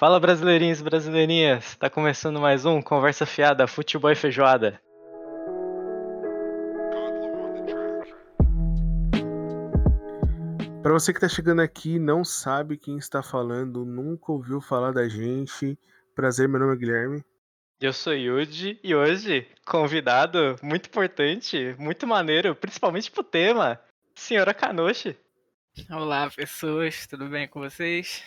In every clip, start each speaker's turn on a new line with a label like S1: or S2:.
S1: Fala brasileirinhos e brasileirinhas, tá começando mais um Conversa Fiada, Futebol e Feijoada.
S2: Para você que tá chegando aqui e não sabe quem está falando, nunca ouviu falar da gente, prazer, meu nome é Guilherme.
S1: Eu sou Yuji e hoje, convidado muito importante, muito maneiro, principalmente pro tema, Senhora Kanoshi.
S3: Olá, pessoas, tudo bem com vocês?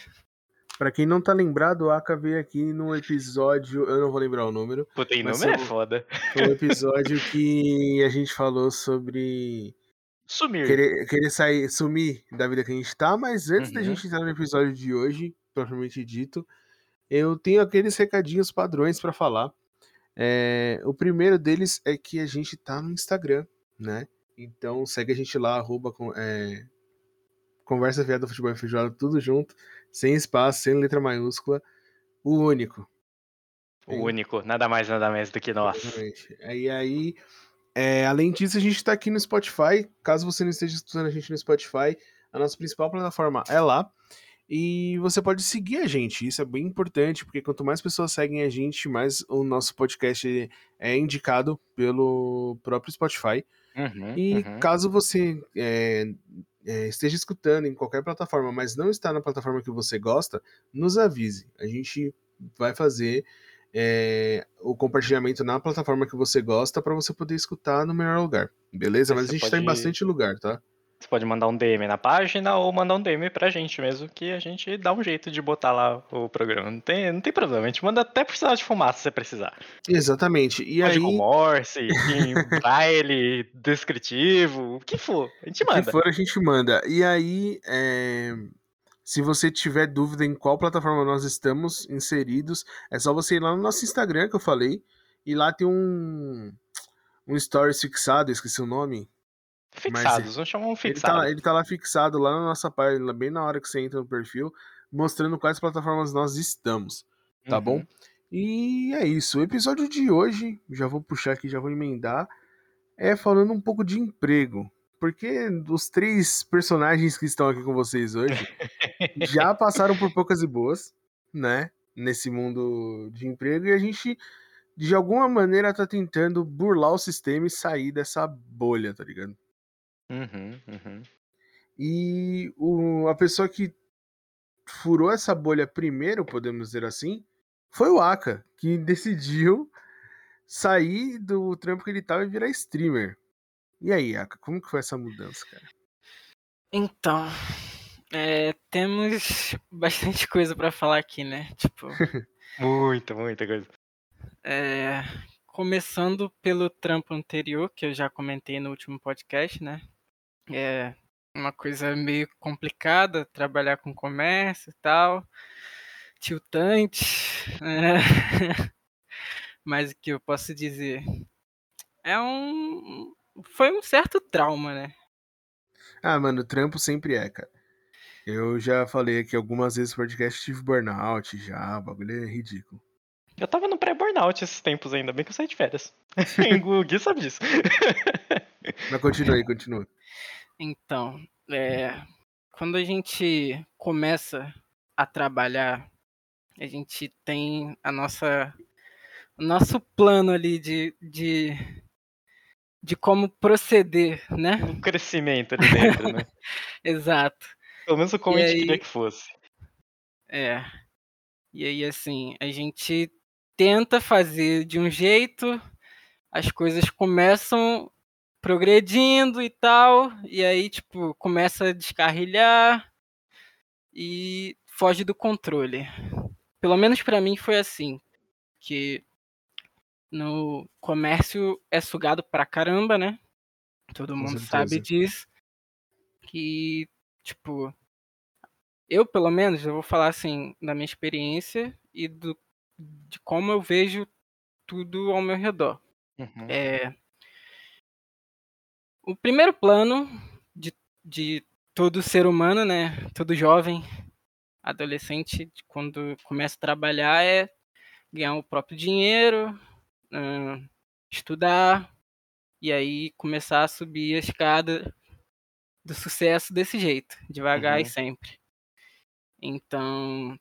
S2: Pra quem não tá lembrado, o Aka veio aqui num episódio, eu não vou lembrar o número,
S1: Puta, número é foda.
S2: foi um episódio que a gente falou sobre
S1: Sumir.
S2: querer, querer sair, sumir da vida que a gente tá, mas antes da
S1: Uhum.
S2: gente entrar no episódio de hoje, propriamente dito, eu tenho aqueles recadinhos padrões pra falar. É, o primeiro deles é que a gente tá no Instagram, né? Então segue a gente lá, arroba é, Conversa Fiada Futebol e Feijoada, tudo junto, sem espaço, sem letra maiúscula, o único.
S1: O único, nada mais, nada menos do que nós.
S2: Exatamente. E aí, é, além disso, a gente tá aqui no Spotify. Caso você não esteja escutando a gente no Spotify, a nossa principal plataforma é lá. E você pode seguir a gente, isso é bem importante, porque quanto mais pessoas seguem a gente, mais o nosso podcast é indicado pelo próprio Spotify.
S1: Uhum,
S2: E
S1: uhum.
S2: caso você é, é, esteja escutando em qualquer plataforma, mas não está na plataforma que você gosta, nos avise. A gente vai fazer é, o compartilhamento na plataforma que você gosta para você poder escutar no melhor lugar. Beleza?
S1: Aí
S2: Mas a gente está em
S1: pode-
S2: bastante lugar, tá?
S1: Você pode mandar um DM na página ou mandar um DM pra gente mesmo, que a gente dá um jeito de botar lá o programa. Não tem, não tem problema, a gente manda até por sinal de fumaça se você precisar.
S2: Exatamente. E
S1: Código
S2: aí,
S1: Morse, em braille, descritivo, o que for, a gente
S2: o que
S1: manda.
S2: for, a gente manda. E aí, é, se você tiver dúvida em qual plataforma nós estamos inseridos, é só você ir lá no nosso Instagram que eu falei. E lá tem um, um stories fixado, esqueci o nome.
S1: Fixados, vamos chamar um
S2: Ele
S1: fixado.
S2: tá, ele tá lá fixado lá na nossa página, bem na hora que você entra no perfil, mostrando quais plataformas nós estamos, tá
S1: Uhum.
S2: bom? E é isso. O episódio de hoje, já vou puxar aqui, já vou emendar, é falando um pouco de emprego. Porque os três personagens que estão aqui com vocês hoje já passaram por poucas e boas, né? Nesse mundo de emprego, e a gente, de alguma maneira, tá tentando burlar o sistema e sair dessa bolha, tá ligado?
S1: Uhum, uhum.
S2: E o, a pessoa que furou essa bolha primeiro, podemos dizer assim, foi o Aka, que decidiu sair do trampo que ele tava e virar streamer. E aí, Aka, como que foi essa mudança, cara?
S3: Então, é, temos bastante coisa pra falar aqui, né? Tipo,
S1: Muita, muita coisa.
S3: é, começando pelo trampo anterior, que eu já comentei no último podcast, né? É uma coisa meio complicada trabalhar com comércio e tal, tiltante, né? Mas o que eu posso dizer? É um. Foi um certo trauma, né?
S2: Ah, mano, trampo sempre é, cara. Eu já falei aqui algumas vezes no podcast, tive burnout já, o bagulho é ridículo.
S1: Eu tava no pré-burnout esses tempos ainda, bem que eu saí de férias. o Gui sabe disso.
S2: Mas continua aí, continua.
S3: Então, é, quando a gente começa a trabalhar, a gente tem a nossa o nosso plano ali de, de, de como proceder, né?
S1: Um crescimento ali dentro, né?
S3: Exato.
S1: Pelo menos como
S3: E
S1: a gente
S3: aí-
S1: queria que fosse.
S3: É. E aí, assim, a gente tenta fazer de um jeito, as coisas começam progredindo e tal, e aí, tipo, começa a descarrilhar e foge do controle. Pelo menos pra mim foi assim, que no comércio é sugado pra caramba, né? Todo mundo sabe disso. Que, tipo, eu pelo menos, eu vou falar assim, da minha experiência e do, de como eu vejo tudo ao meu redor.
S1: Uhum.
S3: É, o primeiro plano de, de todo ser humano, né? Todo jovem, adolescente, quando começa a trabalhar é ganhar o próprio dinheiro, estudar e aí começar a subir a escada do sucesso desse jeito, devagar e
S1: Uhum.
S3: sempre. Então,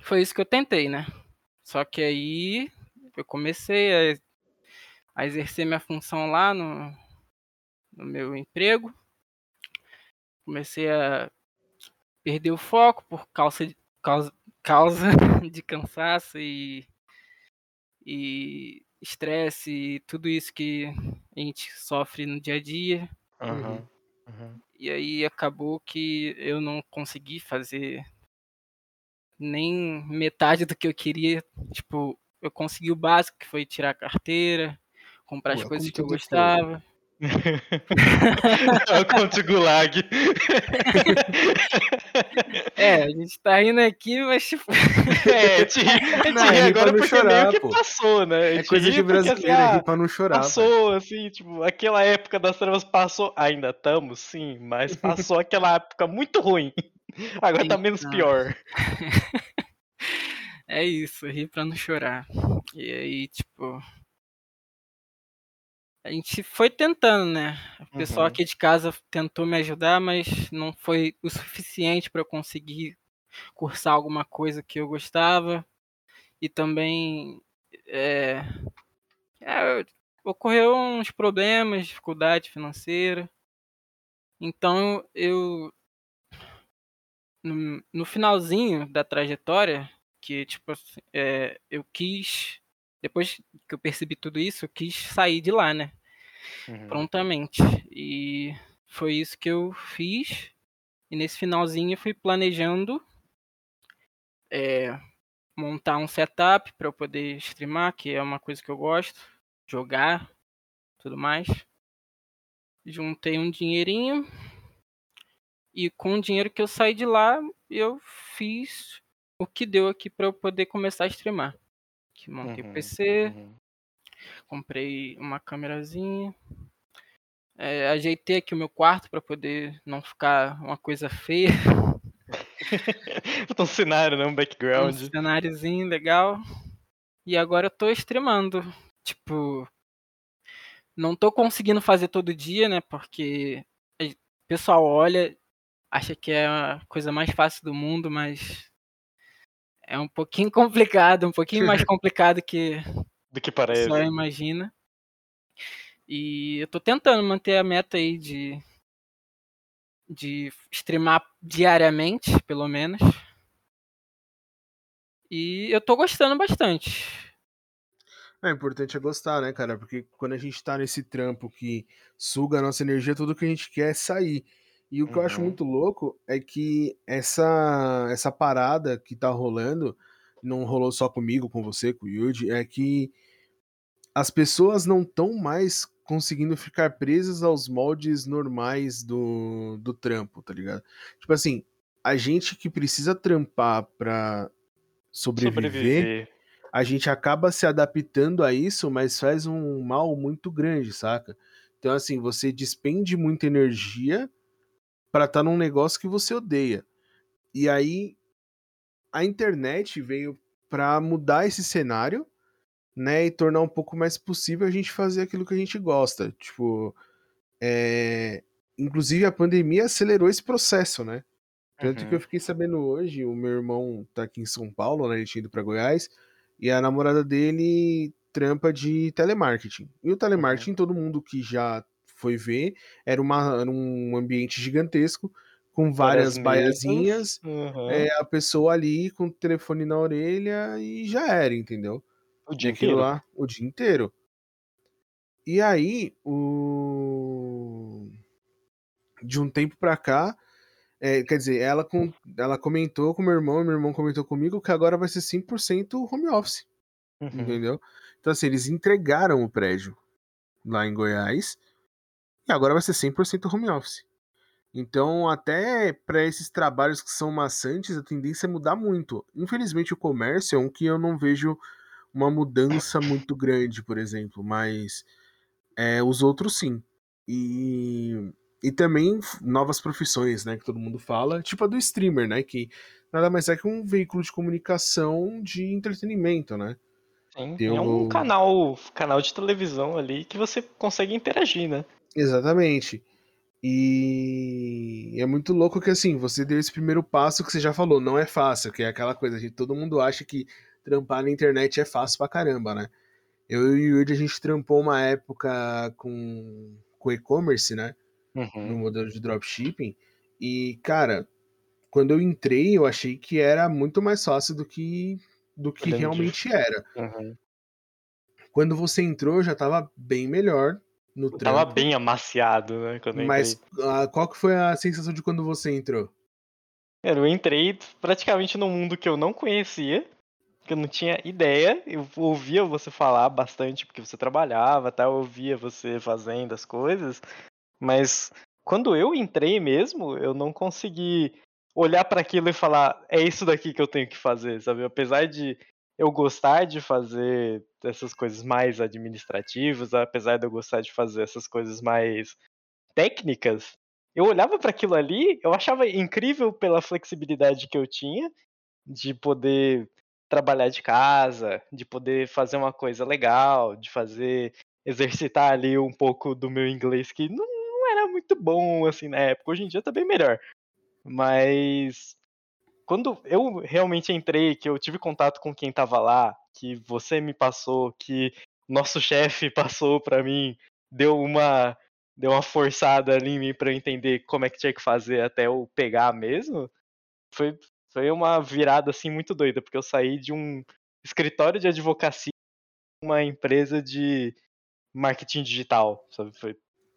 S3: foi isso que eu tentei, né? Só que aí eu comecei a, a exercer minha função lá no, no meu emprego. Comecei a perder o foco por causa de, causa, causa de cansaço e e estresse e tudo isso que a gente sofre no dia a dia.
S1: Uhum. Uhum.
S3: E aí acabou que eu não consegui fazer nem metade do que eu queria. Tipo, eu consegui o básico, que foi tirar a carteira, comprar as coisas que eu gostava.
S1: Olha o conto gulag.
S3: É, a gente tá indo aqui, mas tipo.
S1: É, te ri, não, ri agora porque chorar, meio que pô. passou, né?
S2: É coisa de brasileiro, assim, ah, pra não chorar.
S1: Passou, pô. assim, tipo, aquela época das trevas passou. Ainda estamos, sim, mas passou aquela época muito ruim. Agora tá menos pior.
S3: É isso, rir pra não chorar. E aí, tipo, a gente foi tentando, né? O pessoal uhum. aqui de casa tentou me ajudar, mas não foi o suficiente para eu conseguir cursar alguma coisa que eu gostava. E também é, é, ocorreu uns problemas, dificuldade financeira. Então eu no, no finalzinho da trajetória, que tipo é, eu quis depois que eu percebi tudo isso, eu quis sair de lá, né? Uhum. Prontamente. E foi isso que eu fiz. E nesse finalzinho eu fui planejando é, montar um setup para eu poder streamar, que é uma coisa que eu gosto, jogar, tudo mais. Juntei um dinheirinho e com o dinheiro que eu saí de lá, eu fiz o que deu aqui para eu poder começar a streamar que montei uhum, o PC, uhum. comprei uma câmerazinha, é, ajeitei aqui o meu quarto para poder não ficar uma coisa feia.
S1: um cenário, né? Um background.
S3: Um cenáriozinho legal. E agora eu tô streamando. Tipo, não tô conseguindo fazer todo dia, né? Porque o pessoal olha, acha que é a coisa mais fácil do mundo, mas é um pouquinho complicado, um pouquinho mais complicado que
S1: do que parece.
S3: Só imagina. E eu tô tentando manter a meta aí de de streamar diariamente, pelo menos. E eu tô gostando bastante.
S2: É importante é gostar, né, cara? Porque quando a gente tá nesse trampo que suga a nossa energia, tudo que a gente quer é sair. E o que uhum. eu acho uhum. muito louco é que essa, essa parada que tá rolando, não rolou só comigo, com você, com o Yuji, é que as pessoas não estão mais conseguindo ficar presas aos moldes normais do, do trampo, tá ligado? Tipo assim, a gente que precisa trampar pra sobreviver, sobreviver, a gente acaba se adaptando a isso, mas faz um mal muito grande, saca? Então, assim, você despende muita energia para estar tá num negócio que você odeia. E aí a internet veio para mudar esse cenário, né, e tornar um pouco mais possível a gente fazer aquilo que a gente gosta. Tipo, é... inclusive a pandemia acelerou esse processo, né? Tanto uhum. que eu fiquei sabendo hoje, o meu irmão tá aqui em São Paulo, né, ele tinha ido para Goiás, e a namorada dele trampa de telemarketing. E o telemarketing, uhum. todo mundo que já foi ver, era, uma, era um ambiente gigantesco, com várias baiazinhas, uhum. é, a pessoa ali com o telefone na orelha e já era, entendeu?
S1: O dia inteiro. lá,
S2: o dia inteiro. E aí, o... de um tempo pra cá, é, quer dizer, ela, com, ela comentou com meu irmão, meu irmão comentou comigo que agora vai ser 100% home office. Uhum. Entendeu? Então, assim, eles entregaram o prédio lá em Goiás e agora vai ser 100% home office. Então, até para esses trabalhos que são maçantes, a tendência é mudar muito. Infelizmente, o comércio é um que eu não vejo uma mudança muito grande, por exemplo, mas é, os outros sim. E, e também novas profissões, né, que todo mundo fala, tipo a do streamer, né, que nada mais é que um veículo de comunicação de entretenimento, né?
S1: Sim, é um canal, canal de televisão ali que você consegue interagir, né?
S2: Exatamente. E é muito louco que assim, você deu esse primeiro passo que você já falou, não é fácil, que é aquela coisa, gente, todo mundo acha que trampar na internet é fácil pra caramba, né? Eu e o Yuri, a gente trampou uma época com, com e-commerce, né?
S1: Uhum.
S2: No modelo de dropshipping. E, cara, quando eu entrei, eu achei que era muito mais fácil do que, do que realmente era.
S1: Uhum.
S2: Quando você entrou, já tava bem melhor no
S1: Eu
S2: trampo.
S1: tava bem amaciado, né?
S2: Mas
S1: entrei.
S2: ah, qual que foi a sensação de quando você entrou?
S1: Cara, eu entrei praticamente num mundo que eu não conhecia, que eu não tinha ideia. Eu ouvia você falar bastante porque você trabalhava, tá? Eu ouvia você fazendo as coisas, mas quando eu entrei mesmo, eu não consegui olhar para aquilo e falar, é isso daqui que eu tenho que fazer, sabe? Apesar de eu gostar de fazer essas coisas mais administrativas, apesar de eu gostar de fazer essas coisas mais técnicas, eu olhava para aquilo ali, eu achava incrível pela flexibilidade que eu tinha de poder trabalhar de casa, de poder fazer uma coisa legal, de fazer exercitar ali um pouco do meu inglês que não, era muito bom assim na época. Hoje em dia tá bem melhor. Mas quando eu realmente entrei, que eu tive contato com quem tava lá, que você me passou, que nosso chefe passou pra mim, deu uma deu uma forçada ali em mim pra eu entender como é que tinha que fazer até eu pegar mesmo, foi foi uma virada assim muito doida, porque eu saí de um escritório de advocacia uma empresa de marketing digital, sabe? Foi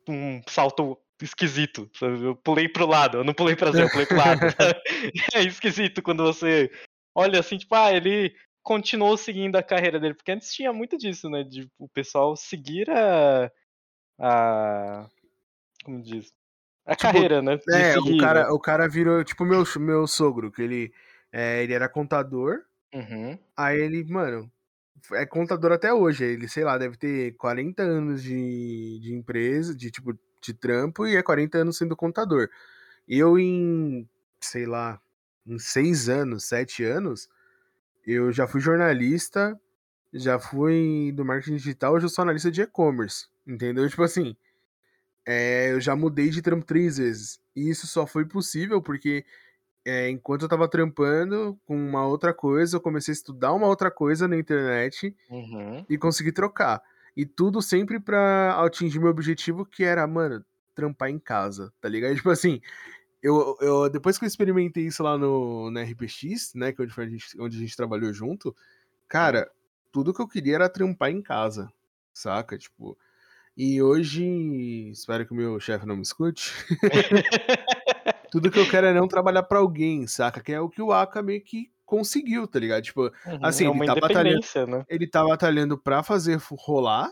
S1: um salto esquisito, sabe? Eu pulei pro lado, eu não pulei pra cima, eu pulei pro lado. é esquisito quando você olha assim, tipo, ah, ele continuou seguindo a carreira dele, porque antes tinha muito disso, né? De o pessoal seguir a. a como diz? A
S2: Tipo,
S1: carreira, né? De
S2: É,
S1: seguir,
S2: o cara,
S1: né?
S2: o cara virou tipo meu, meu sogro, que ele, é, ele era contador,
S1: Uhum.
S2: aí ele, mano, é contador até hoje. Ele, sei lá, deve ter 40 anos de, de empresa, de tipo, de trampo, e é 40 anos sendo contador. Eu, em, sei lá, em 6 anos, 7 anos, eu já fui jornalista, já fui do marketing digital, hoje eu sou analista de e-commerce. Entendeu? Tipo assim, é, eu já mudei de trampo três vezes. E isso só foi possível porque é, enquanto eu tava trampando com uma outra coisa, eu comecei a estudar uma outra coisa na internet
S1: Uhum.
S2: e consegui trocar. E tudo sempre pra atingir meu objetivo, que era, mano, trampar em casa, tá ligado? Tipo assim, eu, eu depois que eu experimentei isso lá no, na RPX, né, que é onde, a gente, onde a gente trabalhou junto, cara, tudo que eu queria era trampar em casa, saca? Tipo, e hoje, espero que o meu chefe não me escute, tudo que eu quero é não trabalhar pra alguém, saca? Que é o que o Aka meio que conseguiu, tá ligado? Tipo,
S1: Uhum.
S2: Assim,
S1: é
S2: ele tá batalhando-
S1: né?
S2: ele tá batalhando pra fazer rolar,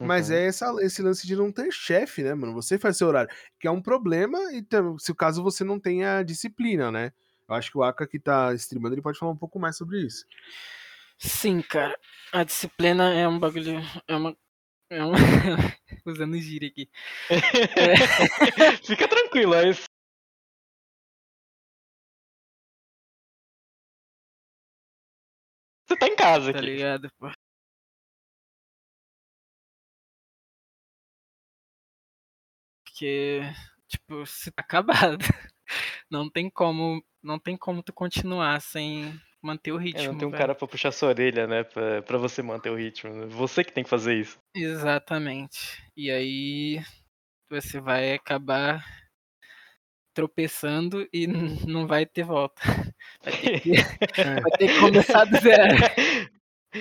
S2: mas
S1: Uhum.
S2: é essa, esse lance de não ter chefe, né, mano? Você faz seu horário, que é um problema, e se o caso você não tenha disciplina, né? Eu acho que o Aka que tá streamando, ele pode falar um pouco mais sobre isso.
S3: Sim, cara. A disciplina é um bagulho. É uma. É uma... Usando gíria aqui.
S1: Fica tranquilo, é isso. Tá em casa
S3: Tá
S1: aqui.
S3: ligado, pô? Porque, tipo, se tá acabado. Não tem como. Não tem como tu continuar sem manter o
S1: É,
S3: ritmo.
S1: não tem um
S3: velho.
S1: cara pra puxar sua orelha, né? Pra, pra você manter o ritmo. né? Você que tem que fazer isso.
S3: Exatamente. E aí você vai acabar tropeçando e não vai ter volta. Vai ter que,
S2: É.
S3: vai ter que começar do zero.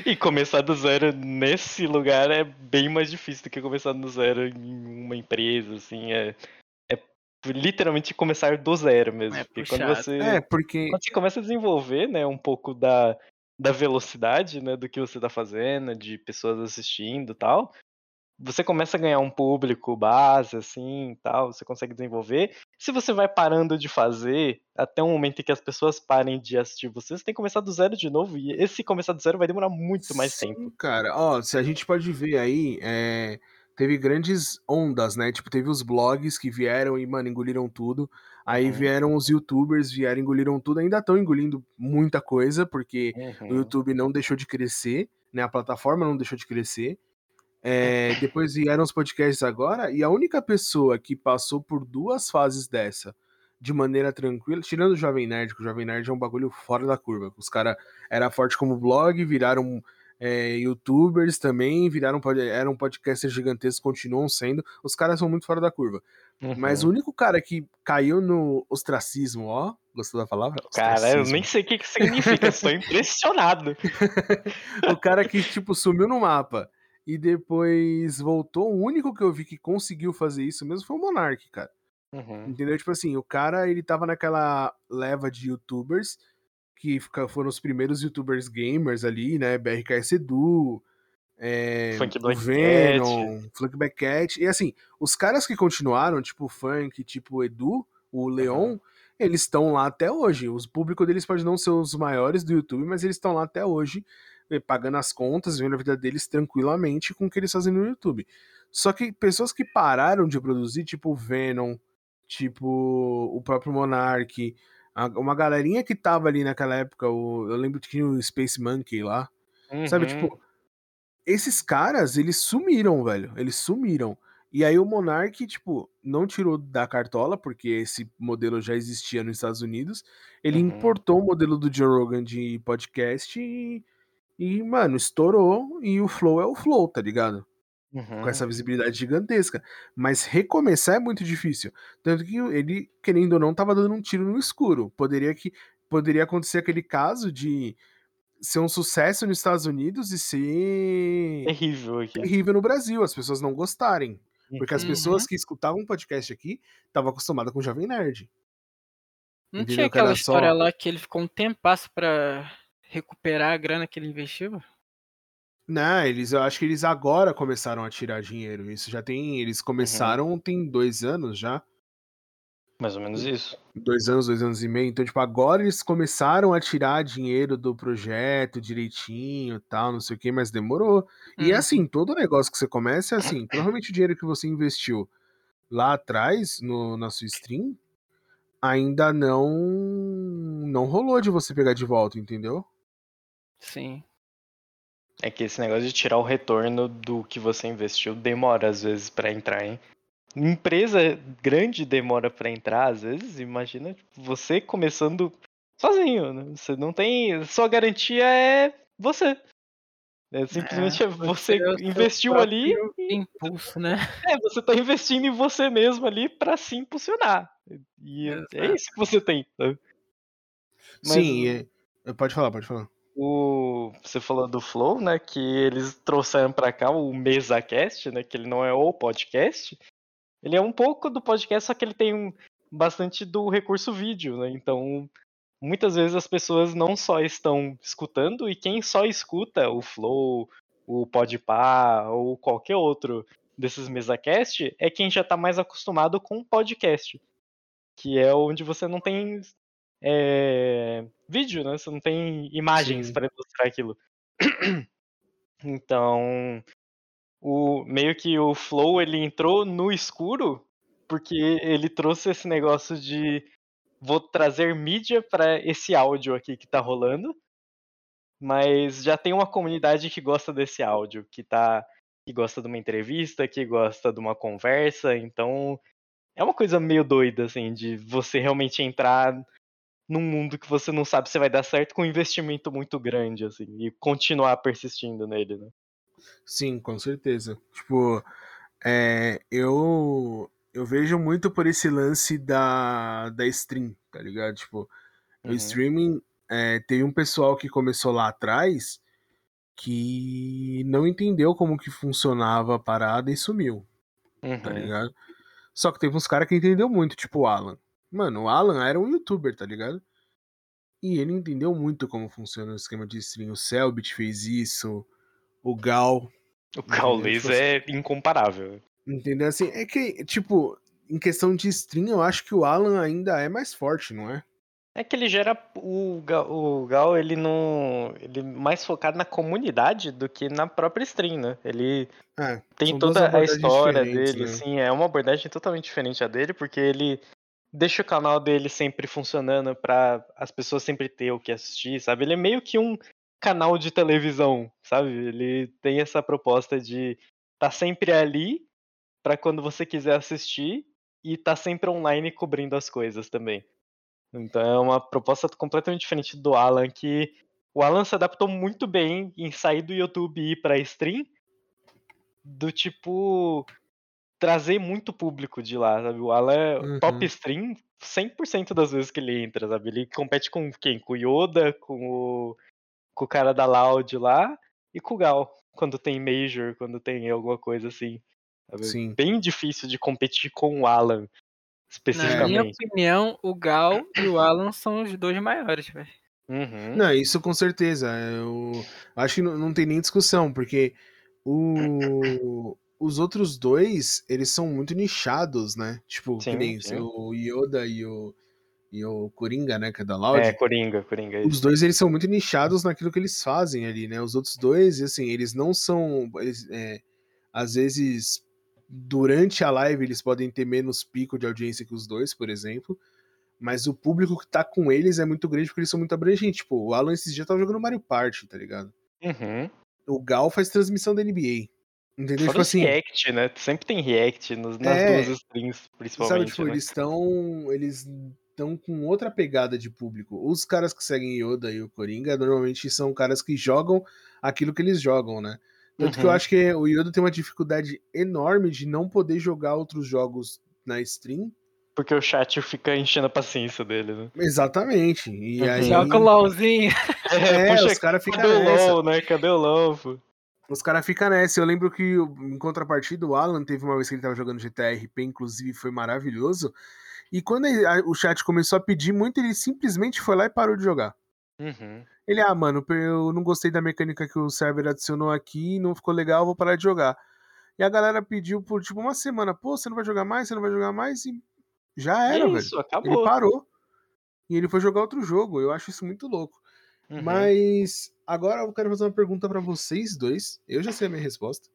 S1: E começar do zero nesse lugar é bem mais difícil do que começar do zero em uma empresa, assim. É, é literalmente começar do zero mesmo.
S3: É
S1: porque quando você.
S2: É, porque
S1: quando você começa a desenvolver, né, um pouco da, da velocidade, né, do que você tá fazendo, de pessoas assistindo e tal, você começa a ganhar um público base, assim, e tal, você consegue desenvolver. Se você vai parando de fazer, até um momento em que as pessoas parem de assistir você, você tem que começar do zero de novo, e esse começar do zero vai demorar muito mais
S2: Sim,
S1: tempo.
S2: cara. Ó, se a gente pode ver aí, é, teve grandes ondas, né? Tipo, teve os blogs que vieram e, mano, engoliram tudo. Aí
S1: Uhum.
S2: vieram os youtubers, vieram, engoliram tudo. Ainda estão engolindo muita coisa, porque o
S1: Uhum.
S2: YouTube não deixou de crescer, né? A plataforma não deixou de crescer. É, depois vieram os podcasts agora, e a única pessoa que passou por duas fases dessa de maneira tranquila, tirando o Jovem Nerd, que o Jovem Nerd é um bagulho fora da curva. Os caras era forte como blog, viraram é, youtubers também, viraram eram podcasters gigantescos, continuam sendo. Os caras são muito fora da curva. Uhum. Mas o único cara que caiu no ostracismo, ó, gostou da palavra?
S1: Cara, eu nem sei o que, que significa, estou impressionado.
S2: o cara que, tipo, sumiu no mapa e depois voltou, o único que eu vi que conseguiu fazer isso mesmo foi o Monark, cara. Uhum. Entendeu? Tipo assim, o cara, ele tava naquela leva de youtubers que foram os primeiros youtubers gamers ali, né? BRKS Edu, é, Funk Black Venom, Cat. Funk Black Cat. E assim, os caras que continuaram, tipo o Funk, tipo o Edu, o Leon, uhum. eles estão lá até hoje. Os públicos deles pode não ser os maiores do YouTube, mas eles estão lá até hoje, eh, pagando as contas, vivendo a vida deles tranquilamente com o que eles fazem no YouTube. Só que pessoas que pararam de produzir, tipo o Venom, tipo o próprio Monark, uma galerinha que tava ali naquela época, o, eu lembro que tinha o Space Monkey lá, uhum. sabe, tipo, esses caras, eles sumiram, velho, eles sumiram. E aí o Monark, tipo, não tirou da cartola, porque esse modelo já existia nos Estados Unidos, ele uhum. importou o modelo do Joe Rogan de podcast e, e, mano, estourou, e o Flow é o Flow, tá ligado? Uhum. Com essa visibilidade gigantesca. Mas recomeçar é muito difícil. Tanto que ele, querendo ou não, tava dando um tiro no escuro. Poderia que poderia acontecer aquele caso de ser um sucesso nos Estados Unidos e ser
S1: terrível aqui.
S2: terrível no Brasil, as pessoas não gostarem. Porque as pessoas uhum. que escutavam o podcast aqui estavam acostumadas com o Jovem Nerd.
S3: Não Entendeu? tinha aquela história só... lá que ele ficou um tempasso para recuperar a grana que ele investiu?
S2: Não, eles, eu acho que eles agora começaram a tirar dinheiro. Isso já tem. Eles uhum. começaram uhum. tem dois anos já.
S1: Mais ou menos isso.
S2: Dois anos, dois anos e meio. Então, tipo, agora eles começaram a tirar dinheiro do projeto direitinho tal, não sei o que, mas demorou. Uhum. E é assim, todo negócio que você começa é assim, provavelmente o dinheiro que você investiu lá atrás, no, na sua stream, ainda não não rolou de você pegar de volta, entendeu?
S3: Sim.
S1: É que esse negócio de tirar o retorno do que você investiu demora às vezes para entrar, hein? Empresa grande demora para entrar, às vezes, imagina tipo, você começando sozinho, né? Você não tem. Sua garantia é você. É simplesmente é, você, você investiu ali.
S3: Impulso, né?
S1: É, você tá investindo em você mesmo ali para se impulsionar. E é, é isso que você tem. Né?
S2: Mas, Sim, é... pode falar, pode falar
S1: o você falou do Flow, né, que eles trouxeram para cá o MesaCast, né, que ele não é o podcast. Ele é um pouco do podcast, só que ele tem um, bastante do recurso vídeo, né? Então, muitas vezes as pessoas não só estão escutando e quem só escuta o Flow, o Podpah ou qualquer outro desses MesaCast é quem já está mais acostumado com podcast, que é onde você não tem é, vídeo, né? Você não tem imagens para ilustrar aquilo. Então, o meio que o Flow ele entrou no escuro porque ele trouxe esse negócio de vou trazer mídia para esse áudio aqui que tá rolando, mas já tem uma comunidade que gosta desse áudio, que tá que gosta de uma entrevista, que gosta de uma conversa, então é uma coisa meio doida assim de você realmente entrar num mundo que você não sabe se vai dar certo com um investimento muito grande, assim, e continuar persistindo nele, né?
S2: Sim, com certeza. Tipo, é, eu eu vejo muito por esse lance da, da stream, tá ligado? Tipo, uhum. o streaming é, tem um pessoal que começou lá atrás que não entendeu como que funcionava a parada e sumiu, tá uhum. tá ligado? Só que teve uns caras que entendeu muito, tipo o Alan. Mano, o Alan era um youtuber, tá ligado? E ele entendeu muito como funciona o esquema de stream. O Selbit fez isso, o Gal.
S1: O Gaules tipo, é incomparável.
S2: Entendeu? Assim, é que, tipo, em questão de stream, eu acho que o Alan ainda é mais forte, não é?
S1: É que ele gera. O Gal, o Gal ele não. Ele é mais focado na comunidade do que na própria stream, né? Ele é, tem toda a história dele, né? assim, é uma abordagem totalmente diferente a dele, porque ele deixa o canal dele sempre funcionando para as pessoas sempre ter o que assistir, sabe? Ele é meio que um canal de televisão, sabe? Ele tem essa proposta de tá sempre ali para quando você quiser assistir e tá sempre online cobrindo as coisas também. Então é uma proposta completamente diferente do Alan, que o Alan se adaptou muito bem em sair do YouTube e ir pra stream, do tipo trazer muito público de lá, sabe? O Alan é
S2: Uhum.
S1: top stream 100% das vezes que ele entra, sabe? Ele compete com quem? Com o Yoda, com o, com o cara da Loud lá e com o Gal, quando tem Major, quando tem alguma coisa assim. sabe?
S2: Sim.
S1: Bem difícil de competir com o Alan,
S3: Na minha
S1: especificamente.
S3: opinião, o Gal e o Alan são os dois maiores, velho.
S1: Uhum.
S2: Não, isso com certeza. Eu acho que não, não tem nem discussão, porque o- os outros dois, eles são muito nichados, né? Tipo,
S1: Sim,
S2: nem
S1: sim.
S2: o Yoda e o, e o Coringa, né? Que é da Loud.
S1: É, Coringa, Coringa.
S2: Os dois, eles são muito nichados naquilo que eles fazem ali, né? Os outros dois, assim, eles não são... Eles, é, às vezes, durante a live, eles podem ter menos pico de audiência que os dois, por exemplo. Mas o público que tá com eles é muito grande porque eles são muito abrangentes. Tipo, o Alan esses dias tava jogando Mario Party, tá ligado?
S1: Uhum.
S2: O Gal faz transmissão da NBA. Entendeu?
S1: Fora
S2: tipo assim,
S1: react, né? Sempre tem react nos, nas
S2: É.
S1: duas streams,
S2: sabe,
S1: principalmente.
S2: tipo,
S1: né?
S2: eles estão. Eles estão com outra pegada de público. Os caras que seguem Yoda e o Coringa normalmente são caras que jogam aquilo que eles jogam, né? Tanto que eu
S1: Uhum.
S2: acho que o Yoda tem uma dificuldade enorme de não poder jogar outros jogos na stream.
S1: Porque o chat fica enchendo a paciência dele, né?
S2: Exatamente. E
S1: Uhum.
S2: aí.
S3: Joga o LOLzinho.
S2: É,
S1: puxa,
S2: os caras ficam
S1: cadê o. LOL, né? Cadê o LOL? pô?
S2: Os caras ficam nessa. Eu lembro que, em contrapartida, o Alan teve uma vez que ele tava jogando GTA RP, inclusive foi maravilhoso. E quando ele- a- o chat começou a pedir muito, ele simplesmente foi lá e parou de jogar.
S1: Uhum.
S2: Ele, ah, mano, eu não gostei da mecânica que o server adicionou aqui, não ficou legal, vou parar de jogar. E a galera pediu por tipo uma semana, pô, você não vai jogar mais, você não vai jogar mais, e já
S1: E
S2: era,
S1: é
S2: velho.
S1: isso,
S2: Ele
S1: acabou.
S2: parou. E ele foi jogar outro jogo. Eu acho isso muito louco.
S1: Uhum.
S2: Mas agora eu quero fazer uma pergunta pra vocês dois. Eu já sei a minha resposta.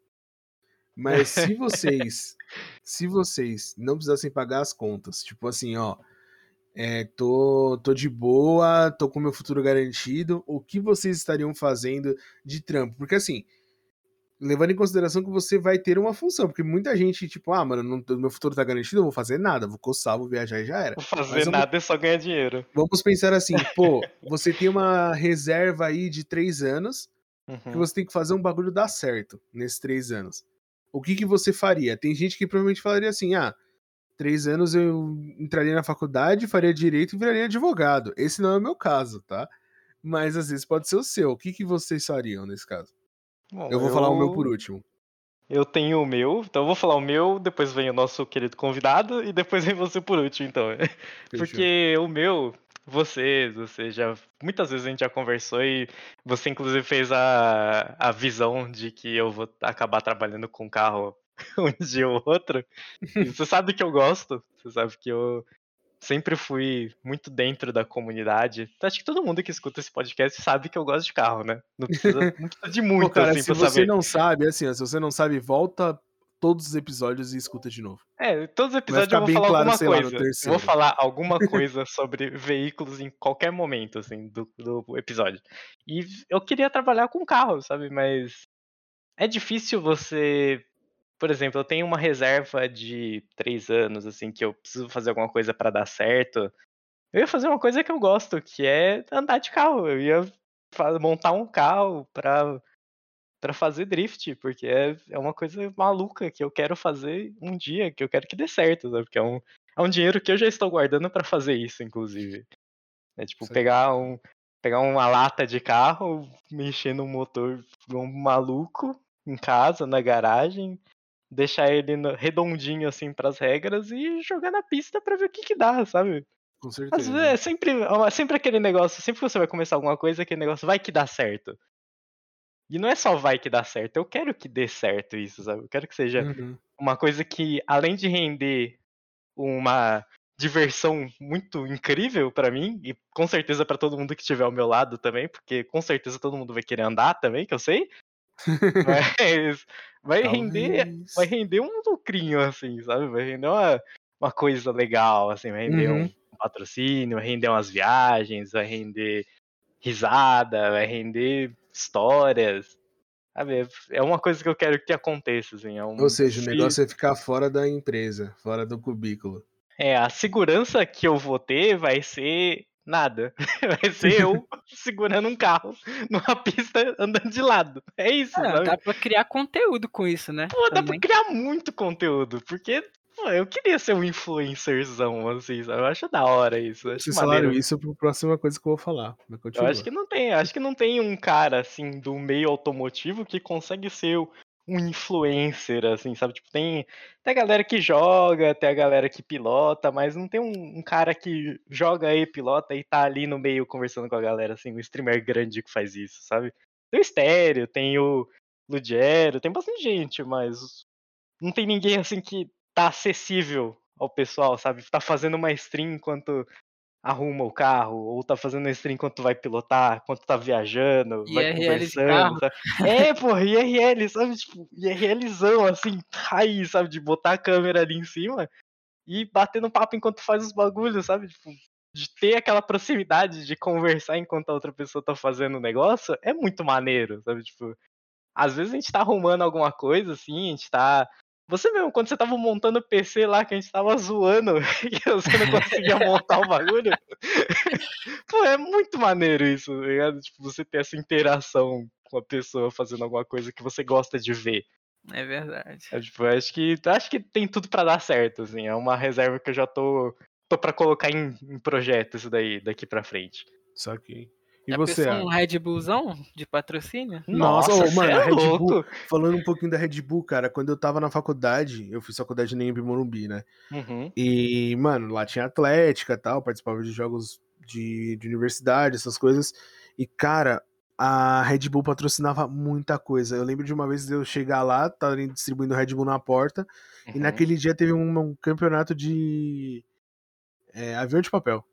S2: Mas se vocês, se vocês não precisassem pagar as contas, tipo assim, ó, é, tô, tô de boa, tô com meu futuro garantido, o que vocês estariam fazendo de trampo? Porque assim, levando em consideração que você vai ter uma função, porque muita gente, tipo, ah, mano, não, meu futuro tá garantido, eu vou fazer nada, vou coçar, vou viajar e já era.
S1: Não fazer
S2: Mas
S1: nada é só ganhar dinheiro.
S2: Vamos pensar assim, pô, você tem uma reserva aí de três anos, que
S1: Uhum.
S2: você tem que fazer um bagulho dar certo nesses três anos. O que, que você faria? Tem gente que provavelmente falaria assim: ah, três anos eu entraria na faculdade, faria direito e viraria advogado. Esse não é o meu caso, tá? Mas às vezes pode ser o seu. O que, que vocês fariam nesse caso?
S1: Bom,
S2: Eu vou falar o meu por último.
S1: Eu tenho o meu, então eu vou falar o meu, depois vem o nosso querido convidado e depois vem você por último, então. Porque o meu, você, você já. Muitas vezes a gente já conversou e você, inclusive, fez a, a visão de que eu vou acabar trabalhando com carro um dia ou outro. E você sabe que eu gosto, você sabe que eu sempre fui muito dentro da comunidade. Acho que todo mundo que escuta esse podcast sabe que eu gosto de carro, né? Não precisa, de muito,
S2: Pô, cara,
S1: assim,
S2: se
S1: pra
S2: você
S1: saber.
S2: não sabe, assim, ó, se você não sabe, volta todos os episódios e escuta de novo.
S1: É, todos os episódios eu vou falar
S2: claro,
S1: alguma
S2: lá,
S1: coisa.
S2: terceiro.
S1: vou falar alguma coisa sobre veículos em qualquer momento, assim, do, do episódio. E eu queria trabalhar com carro, sabe? Mas é difícil você. Por exemplo, eu tenho uma reserva de três anos, assim, que eu preciso fazer alguma coisa pra dar certo. Eu ia fazer uma coisa que eu gosto, que é andar de carro. Eu ia montar um carro pra, pra fazer drift, porque é, é uma coisa maluca que eu quero fazer um dia, que eu quero que dê certo, sabe? Porque é um, é um dinheiro que eu já estou guardando pra fazer isso, inclusive. É tipo, pegar um pegar uma lata de carro, mexer no motor um maluco em casa, na garagem, deixar ele no- redondinho assim pras regras e jogar na pista pra ver o que que dá, sabe?
S2: Com
S1: Às
S2: certeza.
S1: vezes é sempre, é sempre aquele negócio, sempre que você vai começar alguma coisa, aquele negócio vai que dá certo. E não é só vai que dá certo, eu quero que dê certo isso, sabe? Eu quero que seja
S2: Uhum.
S1: uma coisa que, além de render uma diversão muito incrível pra mim, e com certeza pra todo mundo que estiver ao meu lado também, porque com certeza todo mundo vai querer andar também, que eu sei. Mas vai render
S2: Talvez.
S1: vai render um lucrinho, assim, sabe? Vai render uma, uma coisa legal, assim, vai render
S2: Uhum.
S1: um patrocínio, vai render umas viagens, vai render risada, vai render histórias. Sabe, é uma coisa que eu quero que aconteça, assim. É um
S2: Ou seja, o negócio é ficar fora da empresa, fora do cubículo.
S1: É, a segurança que eu vou ter vai ser nada. Vai ser eu segurando um carro numa pista andando de lado. É isso,
S3: Ah, dá pra criar conteúdo com isso, né?
S1: Pô, dá pra criar muito conteúdo, porque pô, eu queria ser um influencerzão, assim, sabe? Eu acho da hora isso.
S2: Vocês falaram isso pra próxima coisa que eu vou falar. Mas
S1: Eu acho que não tem, acho que não tem um cara assim do meio automotivo que consegue ser um influencer, assim, sabe? Tipo, tem, tem a galera que joga, tem a galera que pilota, mas não tem um, um cara que joga e pilota e tá ali no meio conversando com a galera, assim, um streamer grande que faz isso, sabe? Tem o Estéreo, tem o Lugero, tem bastante gente, mas não tem ninguém assim que tá acessível ao pessoal, sabe? Tá fazendo uma stream enquanto arruma o carro, ou tá fazendo stream enquanto vai pilotar, enquanto tá viajando, vai
S3: IRL de
S1: conversando, sabe? É, porra, IRL, sabe? Tipo, IRLzão, assim, raiz, sabe? De botar a câmera ali em cima e bater no papo enquanto faz os bagulhos, sabe? Tipo, de ter aquela proximidade de conversar enquanto a outra pessoa tá fazendo o negócio, é muito maneiro, sabe? Tipo, às vezes a gente tá arrumando alguma coisa, assim, a gente tá. Você mesmo, quando você tava montando o PC lá, que a gente tava zoando e você não conseguia montar o bagulho. Pô, é muito maneiro isso, tá ligado? Tipo, você ter essa interação com a pessoa fazendo alguma coisa que você gosta de ver.
S3: É verdade.
S1: É, tipo, eu acho que acho que tem tudo pra dar certo, assim. É uma reserva que eu já tô tô para colocar em, em projeto isso daí daqui pra frente.
S2: Só que. E
S3: Já
S2: você?
S3: pensou um
S2: Alan?
S3: Red Bullzão de patrocínio?
S2: Nossa, ô,
S1: cê
S2: mano,
S1: é
S2: a Red Bull-
S1: louco.
S2: Falando um pouquinho da Red Bull, cara, quando eu tava na faculdade, eu fiz faculdade na Embi Morumbi, né?
S1: Uhum.
S2: E, mano, lá tinha atlética e tal, participava de jogos de, de universidade, essas coisas. E, cara, a Red Bull patrocinava muita coisa. Eu lembro de uma vez eu chegar lá, tava distribuindo Red Bull na porta, e
S1: uhum.
S2: naquele dia teve um, um campeonato de é, avião de papel.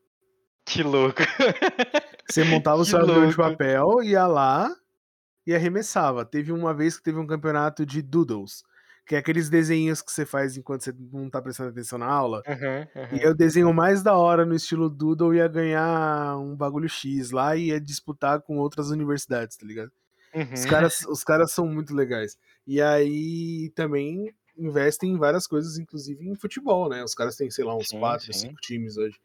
S1: Que louco.
S2: Você montava o seu avião de papel, ia lá e arremessava. Teve uma vez que teve um campeonato de doodles, que é aqueles desenhos que você faz enquanto você não tá prestando atenção na aula.
S1: Uhum, uhum.
S2: E o desenho mais da hora no estilo doodle ia ganhar um bagulho X lá e ia disputar com outras universidades, tá ligado? Os
S1: Uhum.
S2: caras, os caras são muito legais. E aí também investem em várias coisas, inclusive em futebol, né? Os caras têm, sei lá, uns
S1: Sim,
S2: quatro,
S1: sim.
S2: cinco times hoje.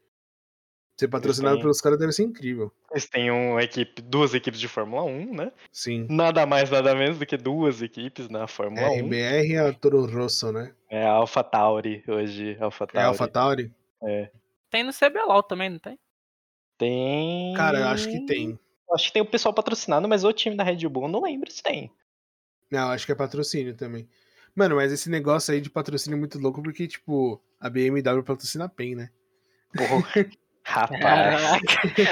S2: Ser patrocinado pelos caras deve ser incrível.
S1: Eles têm uma equipe, duas equipes de Fórmula 1, né?
S2: Sim.
S1: Nada mais, nada menos do que duas equipes na Fórmula 1.
S2: RBR é a Toro Rosso, né?
S1: É a Alpha Tauri hoje. Alpha
S2: É
S1: Tauri.
S2: a AlphaTauri?
S3: Tem no CBLOL também, não tem?
S1: Tem.
S2: Cara, eu acho que tem.
S1: Acho que tem o pessoal patrocinado, mas o time da Red Bull eu não lembro se tem.
S2: Não, acho que é patrocínio também. Mano, mas esse negócio aí de patrocínio é muito louco porque, tipo, a BMW patrocina a PEN, né?
S1: Porra. Rapaz.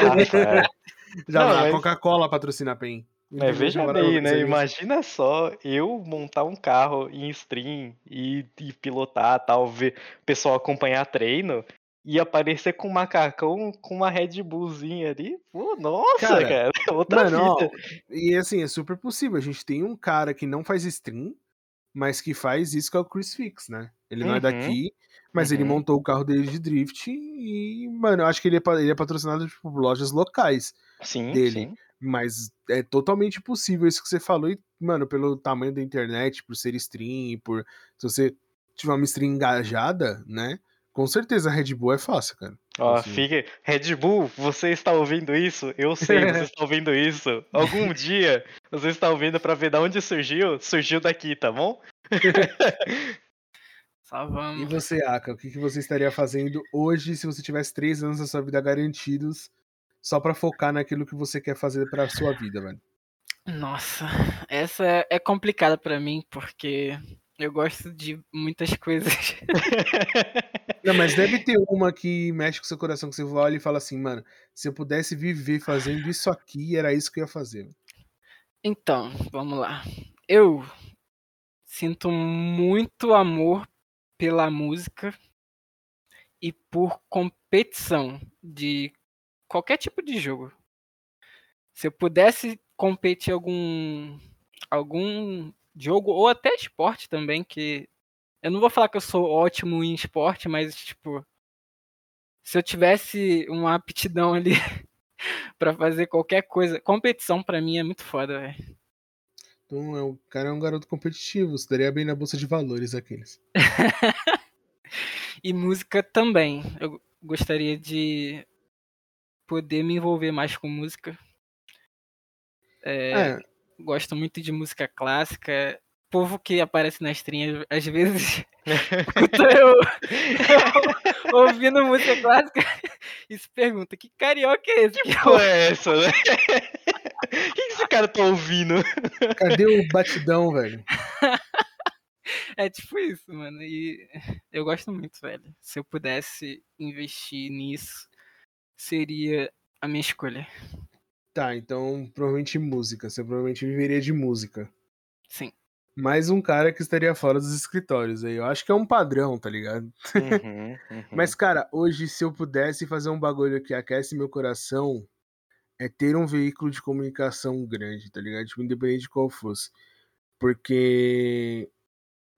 S1: Rapaz.
S2: Já
S1: Não,
S2: a Coca-Cola patrocina a PEN.
S1: Mas veja bem, né? Imagina só eu montar um carro em stream e, e pilotar tal, ver o pessoal acompanhar treino e aparecer com um macacão com uma Red Bullzinha ali. Pô, nossa,
S2: Cara,
S1: cara. Outra
S2: Mano, ó,
S1: vida.
S2: e assim, é super possível. A gente tem um cara que não faz stream, mas que faz isso que é o Chris Fix, né? Ele não é
S1: Uhum,
S2: daqui, mas ele
S1: uhum.
S2: montou o carro dele de drift e, mano, eu acho que ele é, ele é patrocinado tipo, por lojas locais.
S1: Sim,
S2: dele.
S1: sim.
S2: Mas é totalmente possível isso que você falou. E, mano, pelo tamanho da internet, por ser stream, por. Se você tiver uma stream engajada, né? Com certeza a Red Bull é fácil, cara.
S1: Ó,
S2: Assim.
S1: fique... Red Bull, você está ouvindo isso? Eu sei, você está ouvindo isso. Algum dia você está ouvindo pra ver de onde surgiu? Surgiu daqui, tá bom?
S2: E você, Aka, o que, que você estaria fazendo hoje se você tivesse três anos da sua vida garantidos só pra focar naquilo que você quer fazer pra sua vida, velho?
S3: Nossa, essa é- complicada pra mim, porque eu gosto de muitas coisas.
S2: Não, mas deve ter uma que mexe com seu coração, que você olha e fala assim, mano, se eu pudesse viver fazendo isso aqui, era isso que eu ia fazer.
S3: Então, vamos lá. Eu sinto muito amor pela música e por competição de qualquer tipo de jogo. Se eu pudesse competir algum algum jogo ou até esporte também, que eu não vou falar que eu sou ótimo em esporte, mas tipo se eu tivesse uma aptidão ali pra fazer qualquer coisa, competição pra mim é muito foda, velho.
S2: Então, é, o cara é um garoto competitivo, estaria bem na bolsa de valores aqueles.
S3: e música também. Eu gostaria de poder me envolver mais com música. É, é. Gosto muito de música clássica. Povo que aparece na stream, às vezes, eu, eu, ouvindo música clássica e se pergunta: que carioca é esse?
S1: Que porra é essa, né? O que esse cara tá ouvindo?
S2: Cadê o batidão, velho?
S3: É tipo isso, mano. E eu gosto muito, velho. Se eu pudesse investir nisso, seria a minha escolha.
S2: Tá, então provavelmente música. Você provavelmente viveria de música.
S3: Sim.
S2: Mais um cara que estaria fora dos escritórios aí. Eu acho que é um padrão, tá ligado? Uhum, uhum. Mas, cara, hoje, se eu pudesse fazer um bagulho que aquece meu coração, é ter um veículo de comunicação grande, tá ligado? Tipo, independente de qual fosse. Porque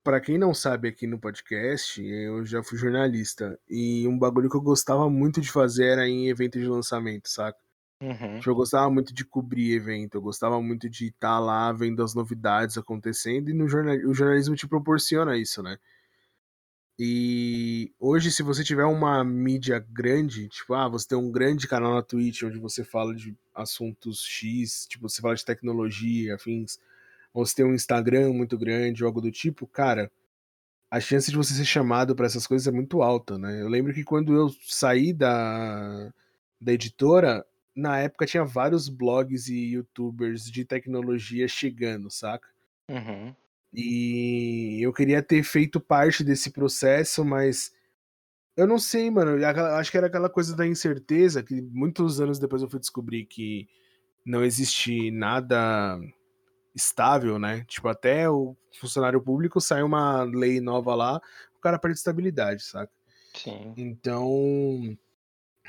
S2: para quem não sabe aqui no podcast, eu já fui jornalista. E um bagulho que eu gostava muito de fazer era em evento de lançamento, saca? Uhum. Tipo, eu gostava muito de cobrir evento, eu gostava muito de estar tá lá vendo as novidades acontecendo, e no jornal, o jornalismo te proporciona isso, né? E hoje, se você tiver uma mídia grande, tipo, ah, você tem um grande canal na Twitch onde você fala de assuntos X, tipo, você fala de tecnologia, afins, ou você tem um Instagram muito grande ou algo do tipo, cara, a chance de você ser chamado para essas coisas é muito alta, né? Eu lembro que quando eu saí da, da editora, na época tinha vários blogs e youtubers de tecnologia chegando, saca? Uhum. E eu queria ter feito parte desse processo, mas eu não sei, mano. Acho que era aquela coisa da incerteza que muitos anos depois eu fui descobrir que não existe nada estável, né? Tipo, até o funcionário público sai uma lei nova lá, o cara perde estabilidade, saca? Sim. Então,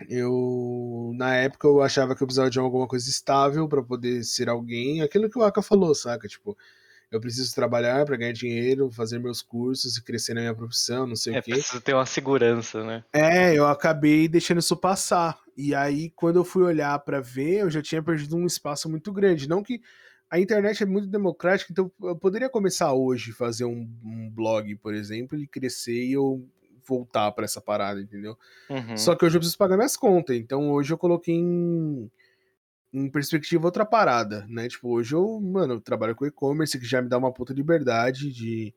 S2: eu na época eu achava que eu precisava de alguma coisa estável para poder ser alguém, aquilo que o Aka falou, saca? Tipo, eu preciso trabalhar para ganhar dinheiro, fazer meus cursos e crescer na minha profissão, não sei é, o quê.
S1: Preciso ter uma segurança, né?
S2: É, eu acabei deixando isso passar. E aí, quando eu fui olhar para ver, eu já tinha perdido um espaço muito grande. Não que a internet é muito democrática, então eu poderia começar hoje fazer um, um blog, por exemplo, e crescer e eu voltar para essa parada, entendeu? Uhum. Só que hoje eu preciso pagar minhas contas, então hoje eu coloquei em, em perspectiva outra parada, né? Tipo, hoje eu, mano, eu trabalho com e-commerce que já me dá uma puta liberdade de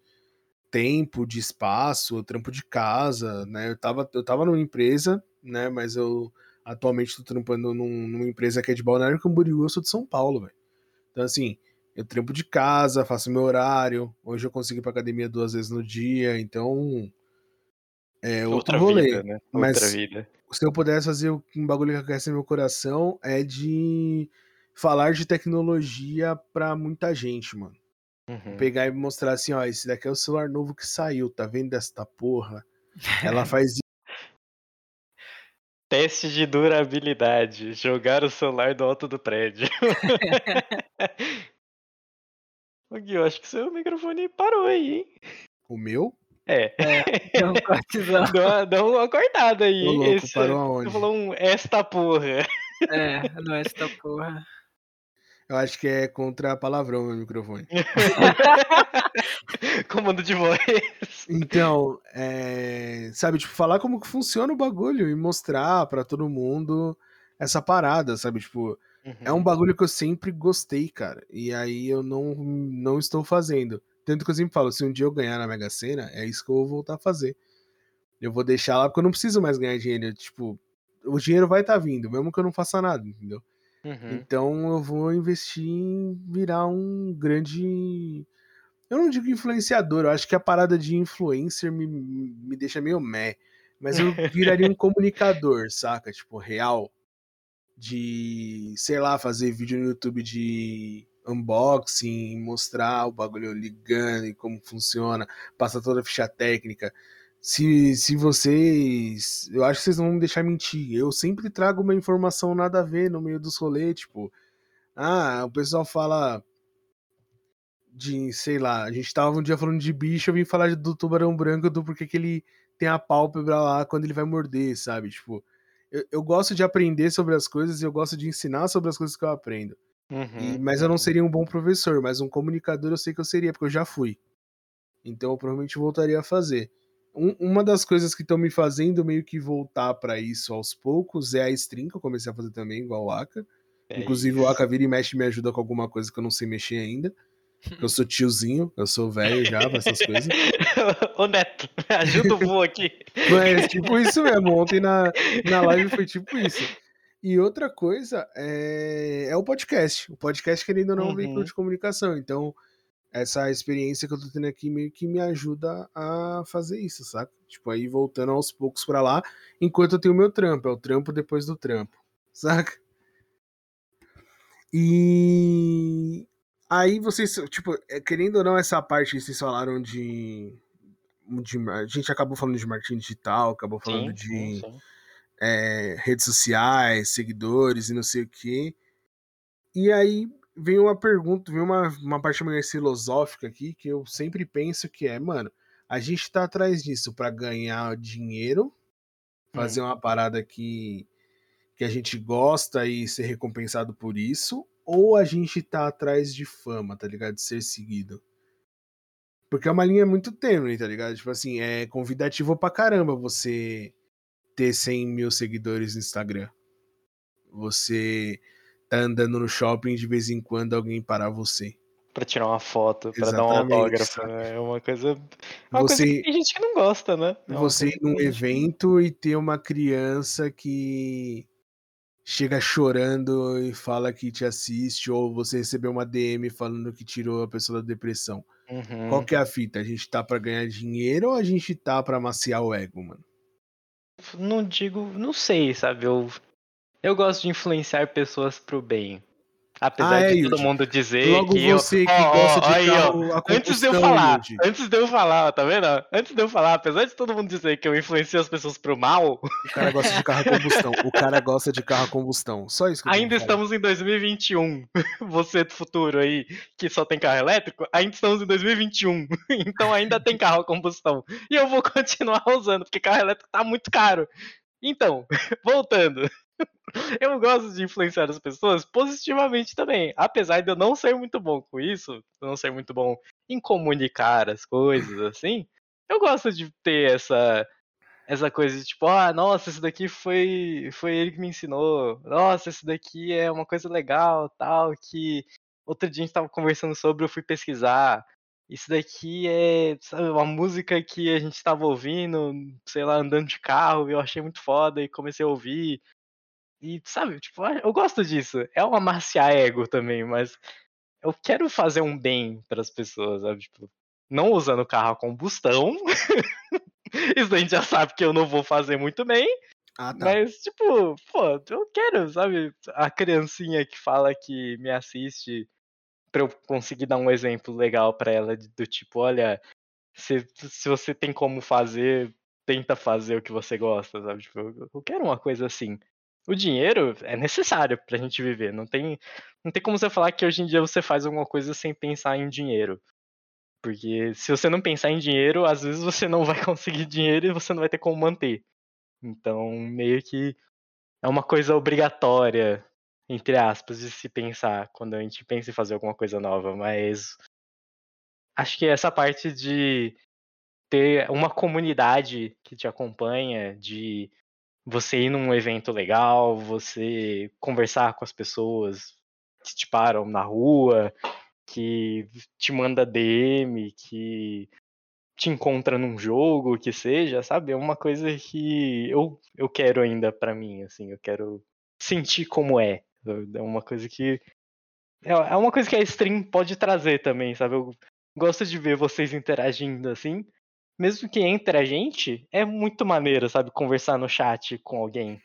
S2: tempo, de espaço, trampo de casa, né? Eu tava, eu tava numa empresa, né? Mas eu atualmente tô trampando num, numa empresa que é de Balneário Camboriú, eu sou de São Paulo, velho. Então, assim, eu trampo de casa, faço meu horário. Hoje eu consigo ir pra academia duas vezes no dia, então. É outro Outra rolê. Vida, né? Outra Mas vida. Se eu pudesse fazer um bagulho que aquece meu coração é de falar de tecnologia pra muita gente, mano. Uhum. Pegar e mostrar assim, ó, esse daqui é o celular novo que saiu, tá vendo esta porra? Ela faz
S1: Teste de durabilidade. Jogar o celular do alto do prédio. Ô Gui, eu acho que seu microfone parou aí, hein?
S2: O meu?
S1: É. é deu, um deu, deu uma cortada aí.
S2: Ô, louco, Esse, parou aonde?
S1: Você falou um esta porra.
S3: É, não é esta porra.
S2: Eu acho que é contra palavrão meu microfone.
S1: Comando de voz.
S2: Então, é, sabe, tipo, falar como que funciona o bagulho e mostrar para todo mundo essa parada, sabe? Tipo, uhum. é um uhum. bagulho que eu sempre gostei, cara. E aí eu não, não estou fazendo. Tanto que eu sempre falo, se um dia eu ganhar na Mega Sena, é isso que eu vou voltar a fazer. Eu vou deixar lá porque eu não preciso mais ganhar dinheiro. Tipo, o dinheiro vai estar tá vindo, mesmo que eu não faça nada, entendeu? Uhum. Então eu vou investir em virar um grande. Eu não digo influenciador, eu acho que a parada de influencer me, me deixa meio meh. Mas eu viraria um comunicador, saca? Tipo, real. De, sei lá, fazer vídeo no YouTube de unboxing, mostrar o bagulho ligando e como funciona, passar toda a ficha técnica se, se vocês. Eu acho que vocês não vão me deixar mentir. Eu sempre trago uma informação nada a ver no meio dos rolês, tipo. Ah, o pessoal fala. De, sei lá, a gente tava um dia falando de bicho, eu vim falar do tubarão branco, do porquê que ele tem a pálpebra lá quando ele vai morder, sabe? Tipo, eu, eu gosto de aprender sobre as coisas e eu gosto de ensinar sobre as coisas que eu aprendo.
S1: Uhum,
S2: E- mas eu não seria um bom professor, mas um comunicador eu sei que eu seria, porque eu já fui. Então eu provavelmente voltaria a fazer. Um- uma das coisas que estão me fazendo meio que voltar pra isso aos poucos é a stream, que eu comecei a fazer também, igual o Aka.
S1: É
S2: Inclusive o
S1: isso.
S2: Aka vira e mexe me ajuda com alguma coisa que eu não sei mexer ainda. Eu sou tiozinho, eu sou velho já pra essas coisas.
S1: Ô Neto, ajuda o vô aqui.
S2: Mas tipo isso mesmo, ontem na, na live foi tipo isso. E outra coisa é, é o podcast. O podcast, querendo ou não, é um veículo
S1: Uhum.
S2: de comunicação. Então, essa experiência que eu tô tendo aqui meio que me ajuda a fazer isso, saca? Tipo, aí voltando aos poucos pra lá, enquanto eu tenho o meu trampo. É o trampo depois do trampo, saca? E aí vocês, tipo, é, querendo ou não, essa parte que vocês falaram de, de- A gente acabou falando de marketing digital, acabou falando
S1: Sim,
S2: de
S1: sim, sim.
S2: É, redes sociais, seguidores e não sei o quê. E aí vem uma pergunta, vem uma, uma parte mais filosófica aqui que eu sempre penso que é, mano, a gente tá atrás disso pra ganhar dinheiro, fazer uma parada que, que a gente gosta e ser recompensado por isso, ou a gente tá atrás de fama, tá ligado? De ser seguido. Porque é uma linha muito tênue, tá ligado? Tipo assim, é convidativo pra caramba você ter 100 mil seguidores no Instagram. Você tá andando no shopping de vez em quando alguém parar você.
S1: Pra tirar uma foto, pra dar um autógrafo. né? É uma coisa. É uma coisa
S2: Você,
S1: que tem gente que não gosta, né? É
S2: você
S1: coisa
S2: ir num evento e ter uma criança que chega chorando e fala que te assiste, ou você receber uma DM falando que tirou a pessoa da depressão.
S1: Uhum.
S2: Qual que é a fita? A gente tá pra ganhar dinheiro ou a gente tá pra amaciar o ego, mano?
S1: Não digo. Não sei, sabe? Eu, eu gosto de influenciar pessoas pro bem. Apesar
S2: Ah, é,
S1: de todo mundo dizer
S2: Logo
S1: que. eu-
S2: você que
S1: Ó, ó,
S2: gosta de
S1: aí, ó.
S2: a
S1: Antes de eu falar, antes de eu falar, tá vendo? Antes de eu falar, apesar de todo mundo dizer que eu influencio as pessoas pro mal,
S2: O cara gosta de carro a combustão. O cara gosta de carro a combustão. Só isso que eu
S1: ainda
S2: que
S1: estamos em 2021. Você do futuro aí, que só tem carro elétrico, ainda estamos em 2021. Então ainda tem carro a combustão. E eu vou continuar usando, porque carro elétrico tá muito caro. Então, voltando. Eu gosto de influenciar as pessoas positivamente também. Apesar de eu não ser muito bom com isso, não ser muito bom em comunicar as coisas assim, eu gosto de ter essa essa coisa de tipo, ah, nossa, esse daqui foi foi ele que me ensinou. Nossa, esse daqui é uma coisa legal, tal, que outro dia a gente tava conversando sobre, eu fui pesquisar. Isso daqui é, sabe, uma música que a gente tava ouvindo, sei lá, andando de carro, e eu achei muito foda e comecei a ouvir. E, sabe, tipo, eu gosto disso. É um amaciar ego também, mas eu quero fazer um bem para as pessoas, sabe? Tipo, não usando carro a combustão. Isso a gente já sabe que eu não vou fazer muito bem.
S2: Ah, tá.
S1: Mas, tipo, pô, eu quero, sabe? A criancinha que fala que me assiste pra eu conseguir dar um exemplo legal pra ela, do tipo, olha, se, se você tem como fazer, tenta fazer o que você gosta, sabe? Tipo, eu quero uma coisa assim. O dinheiro é necessário pra gente viver. Não tem, não tem como você falar que hoje em dia você faz alguma coisa sem pensar em dinheiro. Porque se você não pensar em dinheiro, às vezes você não vai conseguir dinheiro e você não vai ter como manter. Então, meio que é uma coisa obrigatória, entre aspas, de se pensar quando a gente pensa em fazer alguma coisa nova. Mas acho que essa parte de ter uma comunidade que te acompanha, de você ir num evento legal, você conversar com as pessoas que te param na rua, que te manda DM, que te encontra num jogo, que seja, sabe? É uma coisa que eu, eu quero ainda pra mim, assim, eu quero sentir como é. É uma coisa que. É é uma coisa que a stream pode trazer também, sabe? Eu gosto de ver vocês interagindo assim. Mesmo que entre a gente, é muito maneiro, sabe? Conversar no chat com alguém.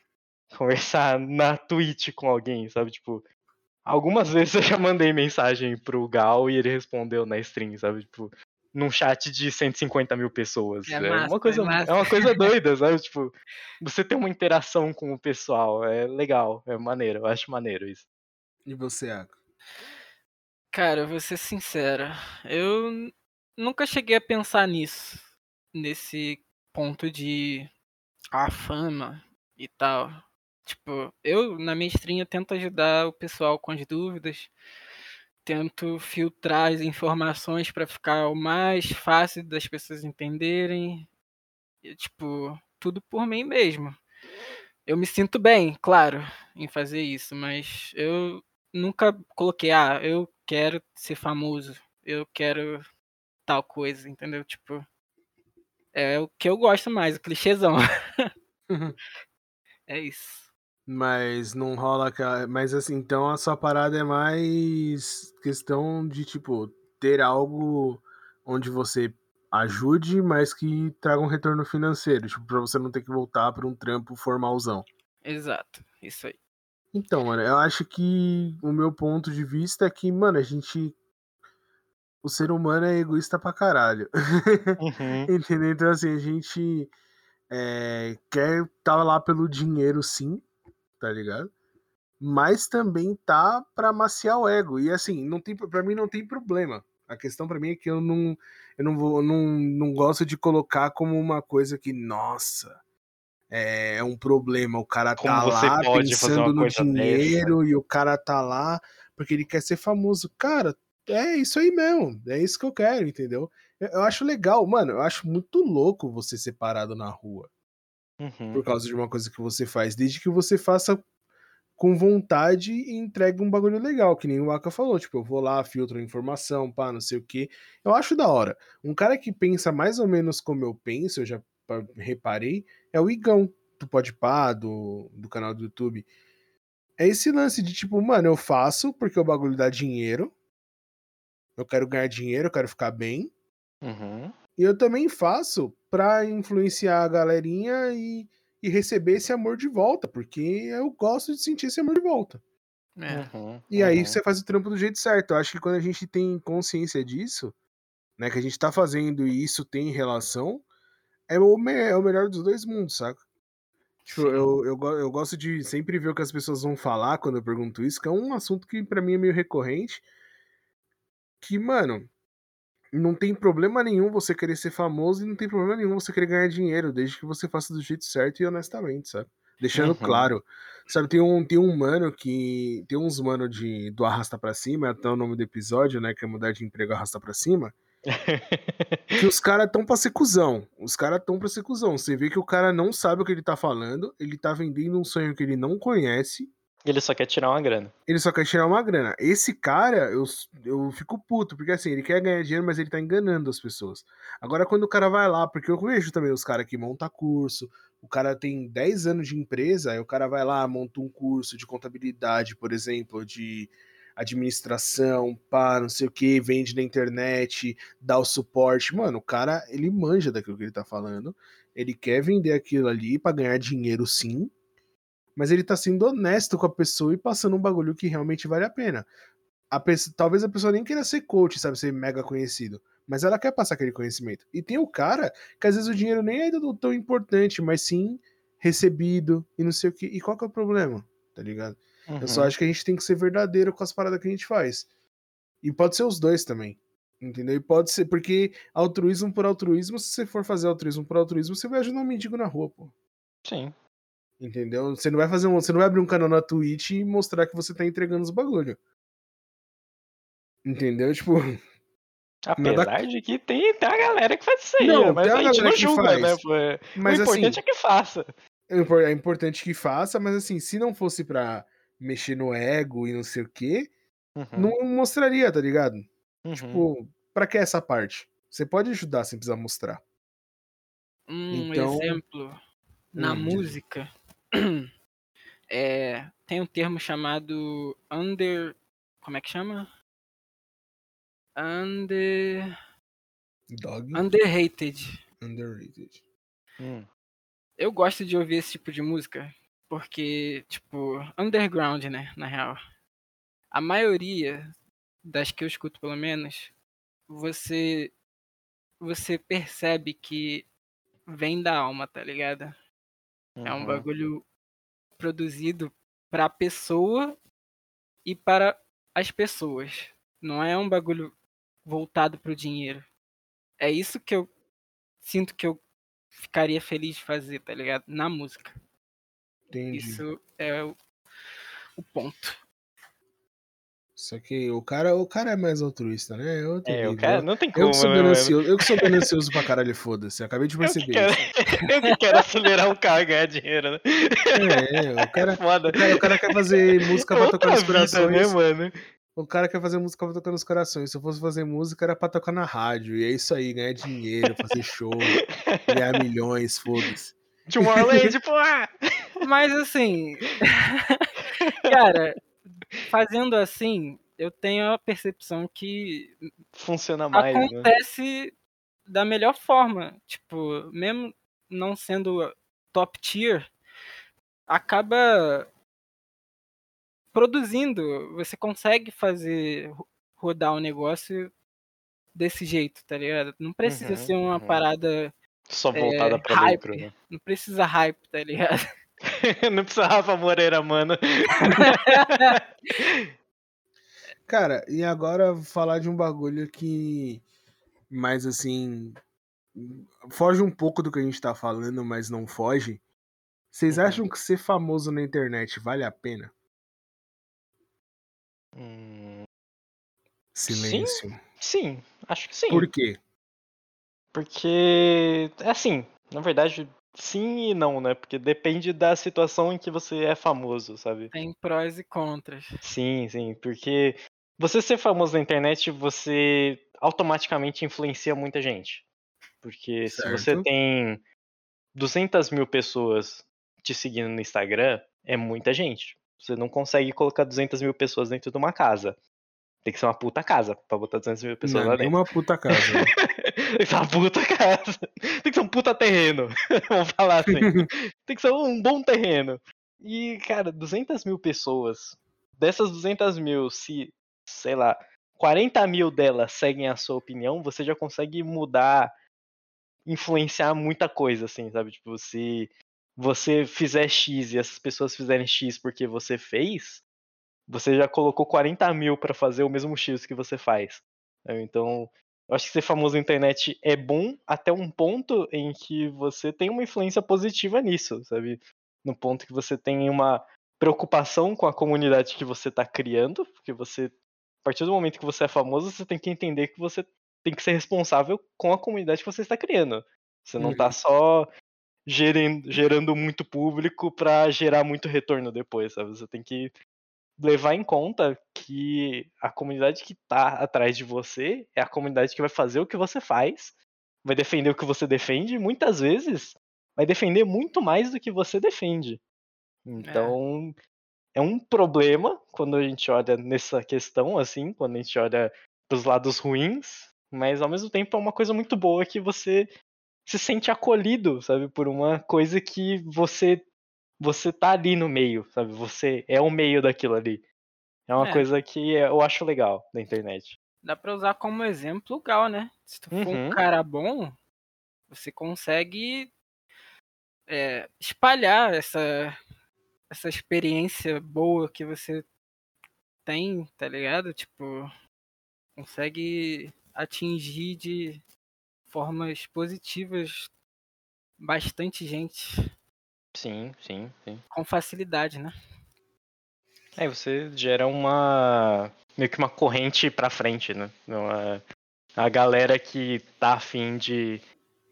S1: Conversar na Twitch com alguém, sabe? Tipo, algumas vezes eu já mandei mensagem pro Gal e ele respondeu na stream, sabe? Tipo, num chat de 150 mil pessoas.
S3: É
S1: É,
S3: massa,
S1: uma coisa,
S3: é massa.
S1: é uma coisa doida, sabe? Tipo, você tem uma interação com o pessoal. É legal, é maneiro. Eu acho maneiro isso.
S2: E você, Aco?
S3: Cara, eu vou ser sincera. Eu nunca cheguei a pensar nisso. Nesse ponto de a fama e tal. Tipo, eu na minha stream eu tento ajudar o pessoal com as dúvidas, tento filtrar as informações para ficar o mais fácil das pessoas entenderem. E, tipo, tudo por mim mesmo. Eu me sinto bem, claro, em fazer isso, mas eu nunca coloquei, ah, eu quero ser famoso, eu quero tal coisa, entendeu? Tipo, é o que eu gosto mais, o clichêzão. é isso.
S2: Mas não rola. Mas assim, então a sua parada é mais questão de, tipo, ter algo onde você ajude, mas que traga um retorno financeiro, tipo, pra você não ter que voltar para um trampo formalzão.
S3: Exato, isso aí.
S2: Então, mano, eu acho que o meu ponto de vista é que, mano, a gente. O ser humano é egoísta pra caralho.
S1: Uhum.
S2: Entendeu? Então, assim, a gente é, quer tá lá pelo dinheiro, sim, tá ligado? Mas também tá pra maciar o ego. E assim, não tem, pra mim não tem problema. A questão pra mim é que eu não, eu não, vou, não, não gosto de colocar como uma coisa que, nossa, é um problema. O cara
S1: Como
S2: tá lá pensando no dinheiro e o cara tá lá porque ele quer ser famoso. Cara, é isso aí mesmo. É isso que eu quero, entendeu? Eu, eu acho legal, mano. Eu acho muito louco você ser parado na rua
S1: Uhum.
S2: por causa de uma coisa que você faz, desde que você faça com vontade e entregue um bagulho legal, que nem o Aka falou, tipo, eu vou lá, filtro a informação, pá, não sei o que. Eu acho da hora. Um cara que pensa mais ou menos como eu penso, eu já pa- reparei, é o Igão, do Podpah, do, do canal do YouTube. É esse lance de tipo, mano, eu faço porque o bagulho dá dinheiro, eu quero ganhar dinheiro, eu quero ficar bem,
S1: Uhum.
S2: e eu também faço pra influenciar a galerinha e, e receber esse amor de volta, porque eu gosto de sentir esse amor de volta.
S3: É.
S1: Uhum.
S2: E aí
S1: uhum.
S2: você faz o trampo do jeito certo. Eu acho que quando a gente tem consciência disso, né, que a gente tá fazendo e isso tem relação, é o, me- é o melhor dos dois mundos, saca? Tipo, eu, eu, eu gosto de sempre ver o que as pessoas vão falar quando eu pergunto isso, que é um assunto que pra mim é meio recorrente. Que, mano, não tem problema nenhum você querer ser famoso e não tem problema nenhum você querer ganhar dinheiro, desde que você faça do jeito certo e honestamente, sabe? Deixando
S1: Uhum.
S2: claro. Sabe, tem um, tem um mano que. Tem uns mano de, do Arrasta Pra Cima, até o nome do episódio, né? Que é mudar de emprego Arrasta Pra Cima. Que os caras tão pra ser cuzão. Os caras tão pra ser cuzão. Você vê que o cara não sabe o que ele tá falando, ele tá vendendo um sonho que ele não conhece,
S1: Ele só quer tirar uma grana.
S2: ele só quer tirar uma grana. Esse cara, eu, eu fico puto, porque assim, ele quer ganhar dinheiro, mas ele tá enganando as pessoas. Agora, quando o cara vai lá, porque eu vejo também os caras que montam curso, o cara tem 10 anos de empresa, aí o cara vai lá, monta um curso de contabilidade, por exemplo, de administração, pá, não sei o que, vende na internet, dá o suporte. Mano, o cara, ele manja daquilo que ele tá falando. Ele quer vender aquilo ali pra ganhar dinheiro, sim, mas ele tá sendo honesto com a pessoa e passando um bagulho que realmente vale a pena. A pessoa, talvez a pessoa nem queira ser coach, sabe, ser mega conhecido, mas ela quer passar aquele conhecimento. E tem o cara que às vezes o dinheiro nem é tão importante, mas sim recebido e não sei o que. E qual que é o problema? Tá ligado? Eu só
S1: Uhum.
S2: acho que a gente tem que ser verdadeiro com as paradas que a gente faz. E pode ser os dois também. Entendeu? E pode ser, porque altruísmo por altruísmo, se você for fazer altruísmo por altruísmo, você vai ajudar um mendigo na rua, pô.
S1: Sim.
S2: Entendeu? Você não vai fazer um, você não vai abrir um canal na Twitch e mostrar que você tá entregando os bagulho. Entendeu? Tipo,
S1: Apesar de que tem, tem a galera que faz isso aí,
S2: Não,
S1: né? mas
S2: tem a
S1: a gente não
S2: que
S1: julga,
S2: faz.
S1: né? É-
S2: mas
S1: o
S2: assim,
S1: importante é que faça.
S2: é impor- é importante que faça, mas assim, se não fosse pra mexer no ego e não sei o quê,
S1: Uhum,
S2: não mostraria, tá ligado?
S1: uhum.
S2: Tipo, pra que essa parte? Você pode ajudar sem precisar mostrar.
S3: Um
S2: Então-
S3: exemplo na
S2: Hum, diz aí.
S3: é, tem um termo chamado under. Como é que chama? Under.
S2: Dog
S3: Underrated.
S2: underrated.
S1: Hum,
S3: Eu gosto de ouvir esse tipo de música porque, tipo, underground, né? Na real. A maioria das que eu escuto, pelo menos, você você percebe que vem da alma, tá ligado? É um
S1: uhum.
S3: bagulho produzido pra pessoa e para as pessoas. Não é um bagulho voltado pro dinheiro. É isso que eu sinto que eu ficaria feliz de fazer, tá ligado? Na música.
S2: Entendi.
S3: Isso é o, o ponto.
S2: Só que o cara, o cara é mais altruísta, né? Eu,
S1: É, o cara não tem como,
S2: eu que sou
S1: né,
S2: ganancioso, eu que sou ganancioso pra caralho, foda-se. Acabei de
S1: Eu que,
S2: perceber
S1: quero,
S2: isso.
S1: eu que quero acelerar o carro e ganhar dinheiro, né?
S2: É, o cara,
S1: Foda.
S2: o cara, o cara quer fazer música pra tocar nos corações.
S1: né, mano?
S2: O cara quer fazer música pra tocar nos corações. Se eu fosse fazer música, era pra tocar na rádio. E é isso aí, ganhar dinheiro, fazer show, ganhar milhões, foda-se.
S1: Tomorrowland, porra!
S3: Mas assim, cara, fazendo assim, eu tenho a percepção que
S1: Funciona mais, né?
S3: acontece da melhor forma. Tipo, mesmo não sendo top tier, acaba produzindo. Você consegue fazer ro- rodar o negócio desse jeito, tá ligado? Não precisa
S1: Uhum,
S3: ser uma
S1: uhum.
S3: parada.
S1: Só voltada
S3: É,
S1: pra
S3: hype.
S1: dentro, né?
S3: Não precisa hype, tá ligado?
S1: Não precisa Rafa Moreira, mano.
S2: Cara, e agora falar de um bagulho que. Mais assim. Foge um pouco do que a gente tá falando, mas não foge. Vocês
S1: Uhum.
S2: acham que ser famoso na internet vale a pena?
S1: Hum,
S2: Silêncio.
S1: sim, acho que sim.
S2: Por quê?
S1: Porque, é assim, na verdade, sim e não, né? Porque depende da situação em que você é famoso, sabe?
S3: Tem prós e contras.
S1: Sim, sim, porque você ser famoso na internet, você automaticamente influencia muita gente. Porque se você
S2: Certo.
S1: tem 200 mil pessoas te seguindo no Instagram, é muita gente. Você não consegue colocar 200 mil pessoas dentro de uma casa. Tem que ser uma puta casa pra botar 200 mil pessoas
S2: Não,
S1: lá
S2: é
S1: dentro.
S2: uma puta casa. né?
S1: Tem que ser uma puta casa. Tem que ser um puta terreno. Vamos falar assim. Tem que ser um bom terreno. E, cara, 200 mil pessoas. Dessas 200 mil, se, sei lá, 40 mil delas seguem a sua opinião, você já consegue mudar, influenciar muita coisa, assim, sabe? Tipo, se você fizer X e essas pessoas fizerem X porque você fez, você já colocou 40 mil pra fazer o mesmo X que você faz. sabe? Então, eu acho que ser famoso na internet é bom até um ponto em que você tem uma influência positiva nisso, sabe? No ponto que você tem uma preocupação com a comunidade que você está criando, porque você, a partir do momento que você é famoso, você tem que entender que você tem que ser responsável com a comunidade que você está criando. Você não está
S2: Uhum.
S1: só gerando, gerando muito público para gerar muito retorno depois, sabe? Você tem que levar em conta que a comunidade que tá atrás de você é a comunidade que vai fazer o que você faz, vai defender o que você defende, e muitas vezes vai defender muito mais do que você defende. Então, é, um problema quando a gente olha nessa questão, assim, quando a gente olha pros lados ruins, mas ao mesmo tempo é uma coisa muito boa que você se sente acolhido, sabe, por uma coisa que você você tá ali no meio, sabe? Você é o meio daquilo ali. É uma
S3: É.
S1: coisa que eu acho legal da internet.
S3: Dá pra usar como exemplo legal, né? Se tu for
S1: Uhum.
S3: um cara bom, você consegue é, espalhar essa, essa experiência boa que você tem, tá ligado? Tipo, consegue atingir de formas positivas bastante gente
S1: Sim, sim, sim.
S3: com facilidade, né?
S1: Aí você gera uma. meio que uma corrente pra frente, né? Uma, a galera que tá afim de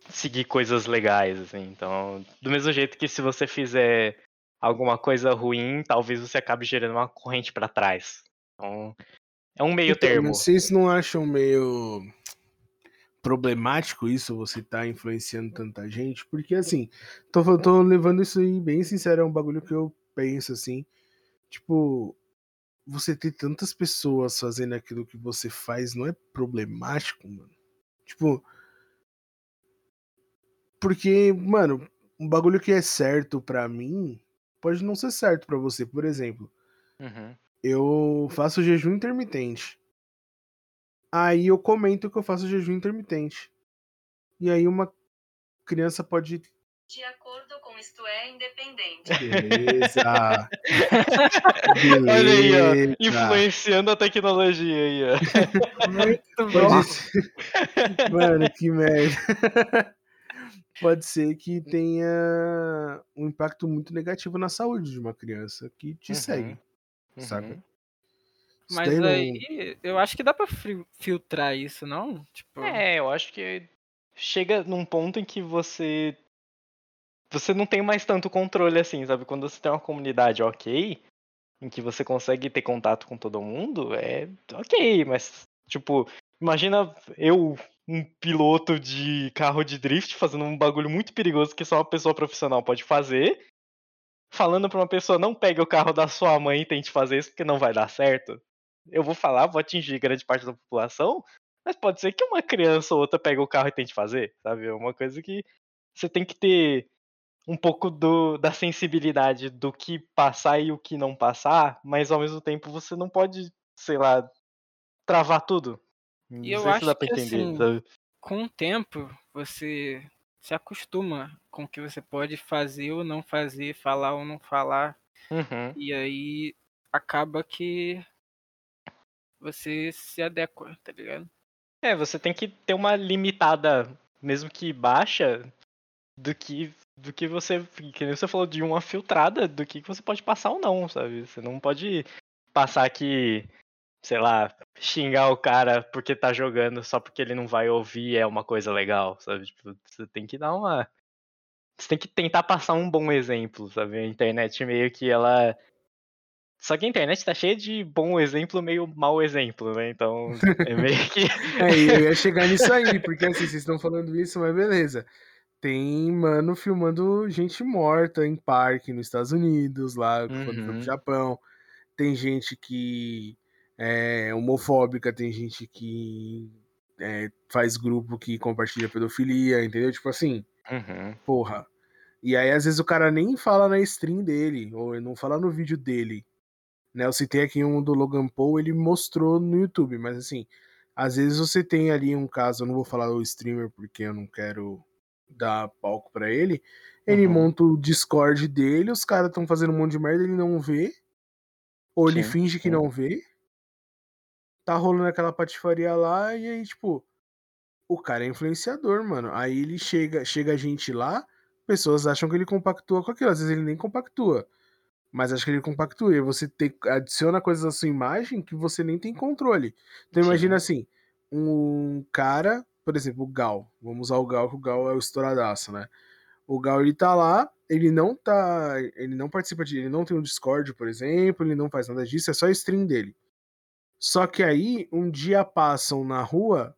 S1: seguir coisas legais, assim. Então, do mesmo jeito que se você fizer alguma coisa ruim, talvez você acabe gerando uma corrente pra trás. Então, é um meio
S2: Então,
S1: termo.
S2: Vocês não acham meio problemático isso, você tá influenciando tanta gente? Porque assim, tô, tô levando isso aí bem sincero, é um bagulho que eu penso assim. Tipo, você ter tantas pessoas fazendo aquilo que você faz não é problemático, mano? Tipo. Porque, mano, um bagulho que é certo pra mim pode não ser certo pra você. Por exemplo,
S1: Uhum.
S2: Eu faço jejum intermitente. Aí eu comento que eu faço jejum intermitente. E aí uma criança pode.
S4: De acordo com isto é independente.
S2: Beleza!
S1: Olha aí, ó.
S2: Beleza.
S1: Influenciando a tecnologia aí, ó.
S3: Muito
S2: Pode ser. Mano, que merda. pode ser que tenha um impacto muito negativo na saúde de uma criança que te
S1: Uhum,
S2: segue,
S1: uhum.
S2: saca?
S3: Mas
S2: não-
S3: aí, eu acho que dá pra filtrar isso, não? Tipo,
S1: É, eu acho que chega num ponto em que você. Você não tem mais tanto controle assim, sabe? Quando você tem uma comunidade ok, em que você consegue ter contato com todo mundo, é ok, mas, tipo, imagina eu, um piloto de carro de drift, fazendo um bagulho muito perigoso que só uma pessoa profissional pode fazer, falando pra uma pessoa não pegue o carro da sua mãe e tente fazer isso porque não vai dar certo. Eu vou falar, vou atingir grande parte da população, mas pode ser que uma criança ou outra pegue o carro e tente fazer, sabe? É uma coisa que você tem que ter um pouco do, da sensibilidade do que passar e o que não passar, mas ao mesmo tempo você não pode, sei lá, travar tudo.
S3: E eu acho
S1: dá pra
S3: que,
S1: entender,
S3: assim,
S1: sabe?
S3: com o tempo, você se acostuma com o que você pode fazer ou não fazer, falar ou não falar.
S1: Uhum.
S3: E aí acaba que você se adequa, tá ligado?
S1: É, você tem que ter uma limitada, mesmo que baixa, do que do que você, que nem você falou de uma filtrada do que que você pode passar ou não, sabe? Você não pode passar que, sei lá, xingar o cara porque tá jogando só porque ele não vai ouvir é uma coisa legal, sabe? Tipo, você tem que dar uma você tem que tentar passar um bom exemplo, sabe? A internet meio que ela só que a internet tá cheia de bom exemplo, meio mau exemplo, né? Então, é meio que
S2: É, eu ia chegar nisso aí, porque assim, vocês estão falando isso, mas beleza. Tem mano filmando gente morta em parque nos Estados Unidos, lá quando foi
S1: Uhum.
S2: pro Japão. Tem gente que é homofóbica, tem gente que é, faz grupo que compartilha pedofilia, entendeu? Tipo assim,
S1: Uhum.
S2: porra. E aí, às vezes, o cara nem fala na stream dele, ou não fala no vídeo dele. Né? Eu citei aqui um do Logan Paul, ele mostrou no YouTube, mas assim, às vezes você tem ali um caso, eu não vou falar o streamer porque eu não quero dar palco pra ele. Ele
S1: Uhum.
S2: monta o Discord dele, os caras estão fazendo um monte de merda, ele não vê. Ou ele
S1: Sim,
S2: finge que não vê. Tá rolando aquela patifaria lá, e aí, tipo, o cara é influenciador, mano. Aí ele chega, chega a gente lá, pessoas acham que ele compactua com aquilo. Às vezes ele nem compactua. Mas acho que ele compactua. E você tem, adiciona coisas à sua imagem que você nem tem controle. Então imagina assim, um cara, por exemplo, o Gal. Vamos usar o Gal, que o Gal é o estouradaço, né? O Gal ele tá lá, ele não tá. Ele não participa de. Ele não tem um Discord, por exemplo, ele não faz nada disso, é só stream dele. Só que aí, um dia passam na rua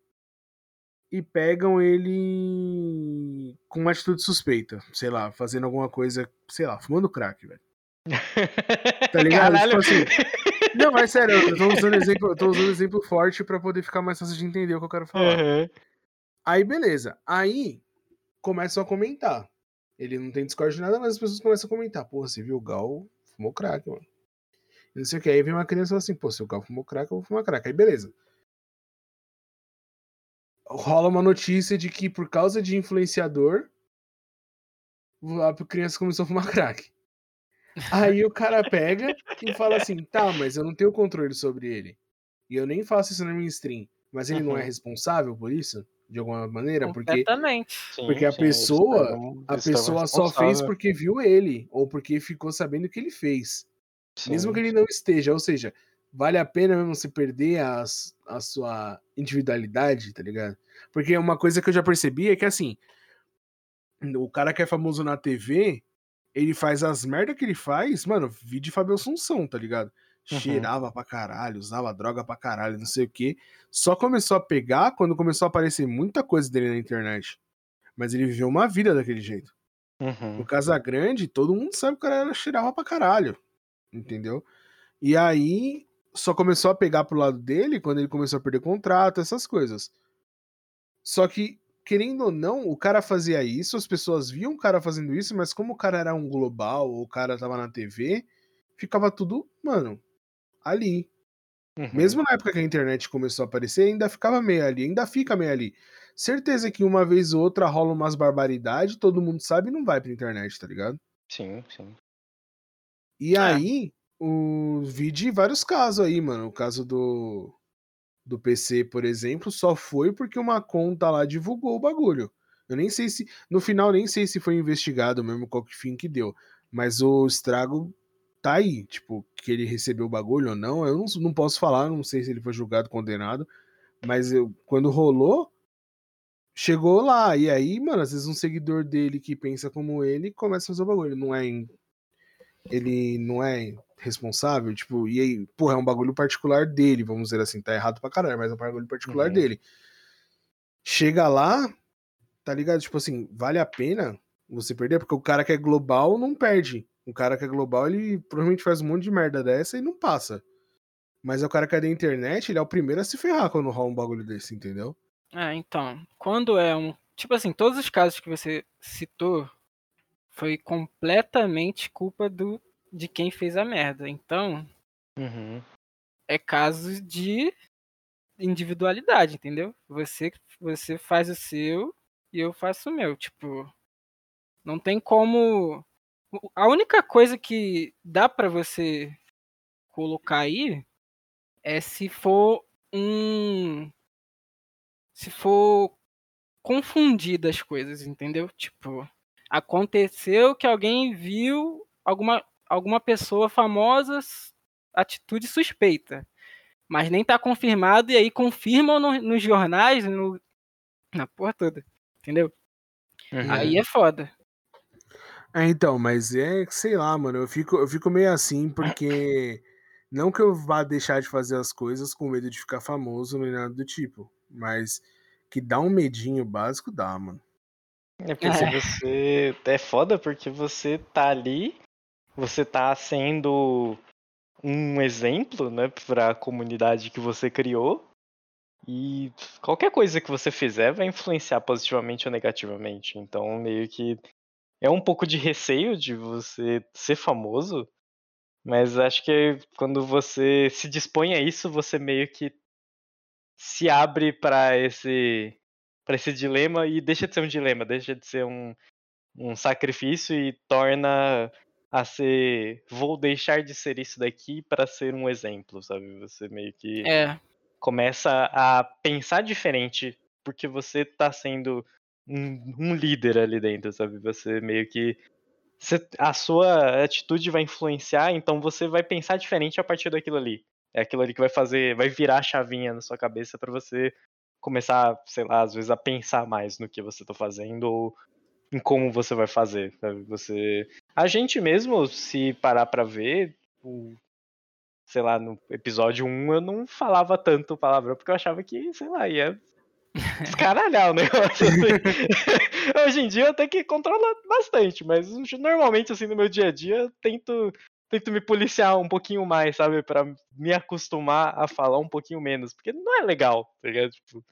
S2: e pegam ele com uma atitude suspeita. Sei lá, fazendo alguma coisa, sei lá, fumando crack, velho. Tá ligado?
S1: Caralho.
S2: Tipo assim. Não, é sério, eu tô usando exemplo, eu tô usando exemplo forte pra poder ficar mais fácil de entender o que eu quero falar.
S1: Uhum.
S2: Aí, beleza. Aí começam a comentar. Ele não tem Discord de nada, mas as pessoas começam a comentar. Porra, você viu o Gal fumou crack, mano. Não sei o que. Aí vem uma criança e fala assim, pô, se o Gal fumou crack, eu vou fumar crack. Aí, beleza. Rola uma notícia de que por causa de influenciador, a criança começou a fumar crack. Aí o cara pega e fala assim, tá, mas eu não tenho controle sobre ele. E eu nem faço isso na minha stream. Mas ele não é
S1: Uhum.
S2: responsável por isso? De alguma maneira? Porque.
S1: Sim,
S2: Porque a
S1: sim, eles
S2: pessoa- a pessoa só fez porque viu ele, ou porque ficou sabendo o que ele fez. Mesmo
S1: Sim,
S2: que ele não esteja. Ou seja, vale a pena mesmo você perder as, a sua individualidade, tá ligado? Porque uma coisa que eu já percebi é que assim, o cara que é famoso na TV, ele faz as merda que ele faz, mano, vi de Fábio Assunção, tá ligado?
S1: Uhum.
S2: Cheirava pra caralho, usava droga pra caralho, não sei o quê. Só começou a pegar quando começou a aparecer muita coisa dele na internet. Mas ele viveu uma vida daquele jeito.
S1: Uhum.
S2: No Casagrande, todo mundo sabe que o cara cheirava pra caralho. Entendeu? E aí só começou a pegar pro lado dele quando ele começou a perder contrato, essas coisas. Só que, querendo ou não, o cara fazia isso, as pessoas viam o cara fazendo isso, mas como o cara era um global, ou o cara tava na TV, ficava tudo, mano, ali.
S1: Uhum.
S2: Mesmo na época que a internet começou a aparecer, ainda ficava meio ali, ainda fica meio ali. Certeza que uma vez ou outra rola umas barbaridades, todo mundo sabe e não vai pra internet, tá ligado?
S1: Sim, sim.
S2: E
S3: É.
S2: aí, o vi de vários casos aí, mano. O caso do, do PC, por exemplo, só foi porque uma conta lá divulgou o bagulho. Eu nem sei se. No final, nem sei se foi investigado mesmo qual que fim que deu. Mas o estrago tá aí. Tipo, que ele recebeu o bagulho ou não. Eu não, não posso falar, não sei se ele foi julgado, condenado. Mas eu, quando rolou, chegou lá. E aí, mano, às vezes um seguidor dele que pensa como ele começa a fazer o bagulho. Ele não é. Ele não é responsável, tipo, e aí, porra, é um bagulho particular dele, vamos dizer assim, tá errado pra caralho, mas é um bagulho particular
S1: Uhum.
S2: dele. Chega lá, tá ligado? Tipo assim, vale a pena você perder, porque o cara que é global não perde. O cara que é global, ele provavelmente faz um monte de merda dessa e não passa. Mas o cara que é da internet, ele é o primeiro a se ferrar quando rola um bagulho desse, entendeu?
S3: É, então, quando é um. Tipo assim, todos os casos que você citou foi completamente culpa do de quem fez a merda. Então,
S1: Uhum.
S3: é caso de individualidade, entendeu? Você você faz o seu e eu faço o meu, tipo, não tem como a única coisa que dá pra você colocar aí é se for um se for confundir as coisas, entendeu? Tipo, aconteceu que alguém viu alguma alguma pessoa famosa atitude suspeita mas nem tá confirmado, e aí confirmam no- nos jornais, no, na porra toda. Entendeu?
S1: Uhum.
S3: Aí é foda.
S2: É, então, mas é, sei lá, mano, eu fico, eu fico meio assim porque não que eu vá deixar de fazer as coisas com medo de ficar famoso nem nada do tipo, mas que dá um medinho básico, dá, mano.
S1: É porque você. É foda porque você tá ali, você tá sendo um exemplo, né, pra comunidade que você criou. E qualquer coisa que você fizer vai influenciar positivamente ou negativamente. Então, meio que é um pouco de receio de você ser famoso, mas acho que quando você se dispõe a isso, você meio que se abre pra esse para esse dilema e deixa de ser um dilema, deixa de ser um, um sacrifício e torna a ser vou deixar de ser isso daqui para ser um exemplo, sabe? Você meio que
S3: É,
S1: começa a pensar diferente porque você tá sendo um, um líder ali dentro, sabe? Você meio que você- a sua atitude vai influenciar, então você vai pensar diferente a partir daquilo ali. É aquilo ali que vai fazer, vai virar a chavinha na sua cabeça pra você começar, sei lá, às vezes a pensar mais no que você tá fazendo ou em como você vai fazer, sabe? Você a gente mesmo se parar pra ver, o sei lá, no episódio 1 eu não falava tanto palavrão porque eu achava que, sei lá, ia descaralhar o negócio. assim. Hoje em dia eu até que controlo bastante, mas normalmente, assim, no meu dia a dia, eu tento, tento me policiar um pouquinho mais, sabe? Pra me acostumar a falar um pouquinho menos, porque não é legal, tá ligado? Tipo,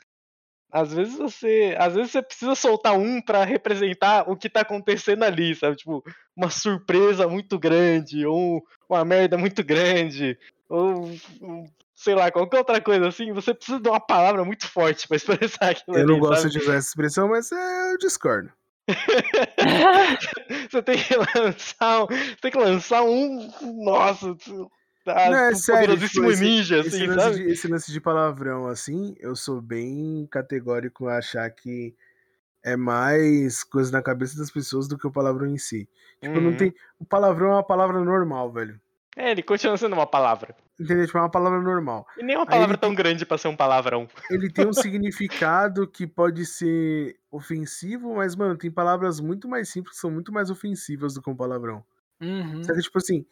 S1: às vezes você, às vezes você precisa soltar um pra representar o que tá acontecendo ali, sabe? Tipo, uma surpresa muito grande, ou uma merda muito grande, ou sei lá, qualquer outra coisa assim, você precisa de uma palavra muito forte pra expressar aquilo
S2: Eu não
S1: ali,
S2: gosto
S1: sabe?
S2: de usar essa expressão, mas é, eu discordo.
S1: Você tem que lançar um, você tem que lançar um, nossa, ah,
S2: Não, é
S1: um
S2: sério,
S1: poderosíssimo
S2: tipo, esse-
S1: ninja,
S2: esse,
S1: assim,
S2: lance
S1: sabe?
S2: de, esse lance de palavrão, assim, eu sou bem categórico a achar que é mais coisa na cabeça das pessoas do que o palavrão em si. Tipo, não
S1: Uhum.
S2: tem. O palavrão é uma palavra normal, velho.
S1: É, ele continua sendo uma palavra.
S2: Entendeu? Tipo, é uma palavra normal.
S1: E nem uma
S2: Aí
S1: palavra tão grande pra ser um palavrão.
S2: Ele tem um significado que pode ser ofensivo, mas, mano, tem palavras muito mais simples que são muito mais ofensivas do que um palavrão.
S3: uhum.
S2: Sabe, tipo assim,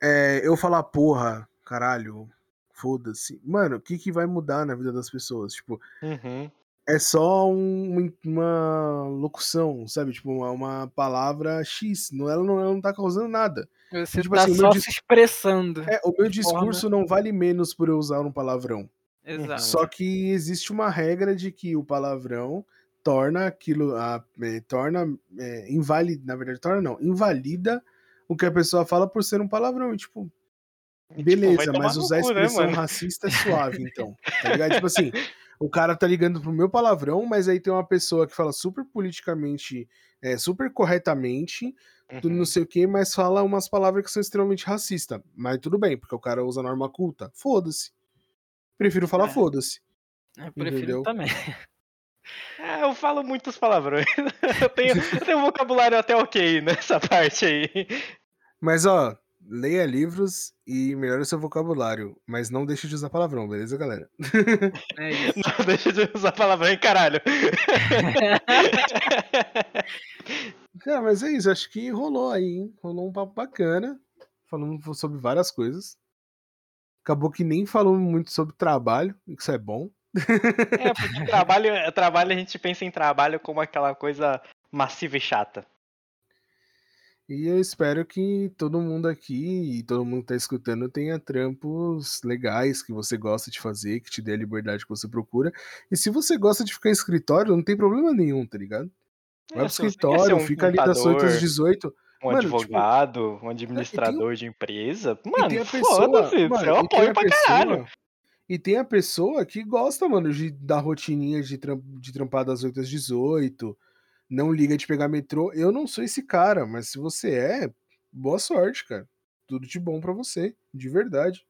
S2: é, eu falar porra, caralho, foda-se. Mano, o que, que vai mudar na vida das pessoas? Tipo,
S1: Uhum.
S2: É só um- uma locução, sabe? Tipo, uma, uma palavra X. Não, ela, não, ela não tá causando nada.
S3: Você
S2: tipo
S3: tá
S2: assim,
S3: só se expressando.
S2: É, o meu
S3: De forma-
S2: discurso não vale menos por eu usar um palavrão.
S3: Exato.
S2: Só que existe uma regra de que o palavrão torna aquilo, a, é, torna é, inválida, na verdade, torna não, invalida o que a pessoa fala por ser um palavrão. E, tipo,
S1: tipo,
S2: beleza,
S1: tomar
S2: mas usar a
S1: cu, né,
S2: expressão
S1: mano?
S2: racista é suave, então. Tá ligado? tipo assim, o cara tá ligando pro meu palavrão, mas aí tem uma pessoa que fala super politicamente, é, super corretamente,
S1: Uhum.
S2: não sei o que, mas fala umas palavras que são extremamente racistas. Mas tudo bem, porque o cara usa norma culta. Foda-se. Prefiro falar
S3: É.
S2: foda-se.
S3: Eu prefiro
S2: entendeu?
S3: também.
S1: É, eu falo muitos palavrões. Eu tenho, eu tenho um vocabulário até ok nessa parte aí.
S2: Mas ó, leia livros e melhore o seu vocabulário, mas não deixe de usar palavrão, beleza, galera?
S3: É isso.
S1: Não deixa de usar palavrão, hein, caralho.
S2: Cara, mas é isso, acho que rolou aí, hein? Rolou um papo bacana, falando sobre várias coisas. Acabou que nem falou muito sobre trabalho, isso é bom.
S1: É, porque trabalho, trabalho a gente pensa em trabalho como aquela coisa massiva e chata.
S2: E eu espero que todo mundo aqui e todo mundo que tá escutando tenha trampos legais que você gosta de fazer, que te dê a liberdade que você procura. E se você gosta de ficar em escritório, não tem problema nenhum, tá ligado? Vai
S1: É,
S2: pro
S1: você quer
S2: escritório,
S1: um
S2: fica ali das 8 às
S1: contador,
S2: 18.
S1: Um
S2: Mano, tipo,
S1: advogado, um administrador de empresa. Mano,
S2: tem a pessoa,
S1: foda-se,
S2: mano,
S1: isso eu
S2: tem
S1: apoio pra caralho.
S2: pessoa, e tem a pessoa que gosta, mano, de da rotininha de, tram, de trampar das 8 às 18, não liga de pegar metrô. Eu não sou esse cara, mas se você é, boa sorte, cara. Tudo de bom pra você, de verdade.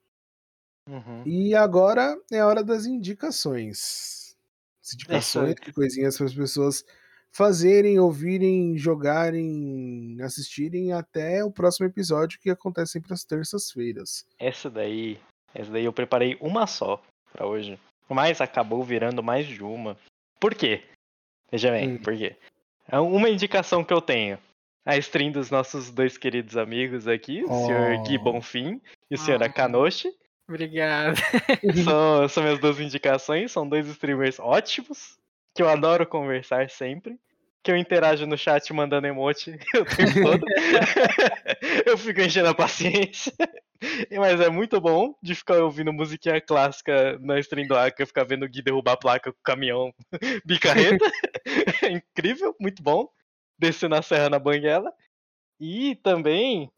S1: Uhum.
S2: E agora é a hora das indicações. As indicações, que coisinhas para as pessoas fazerem, ouvirem, jogarem, assistirem até o próximo episódio que acontece sempre às terças-feiras.
S1: Essa daí, essa daí eu preparei uma só pra hoje. Mas acabou virando mais de uma. Por quê? Veja bem,
S2: Hum.
S1: por quê? É Uma indicação que eu tenho. A stream dos nossos dois queridos amigos aqui, o senhor Gui
S2: Oh.
S1: Bonfim e o senhor
S3: Ah.
S1: Akanoshi.
S3: Obrigado.
S1: São, são minhas duas indicações, são dois streamers ótimos, que eu adoro conversar sempre. Que eu interajo no chat mandando emote o tempo todo. eu fico enchendo a paciência. Mas é muito bom de ficar ouvindo musiquinha clássica na stream do Aka, ficar vendo o Gui derrubar a placa com o caminhão bicarreta. é incrível, muito bom. Descer na serra na banguela. E também,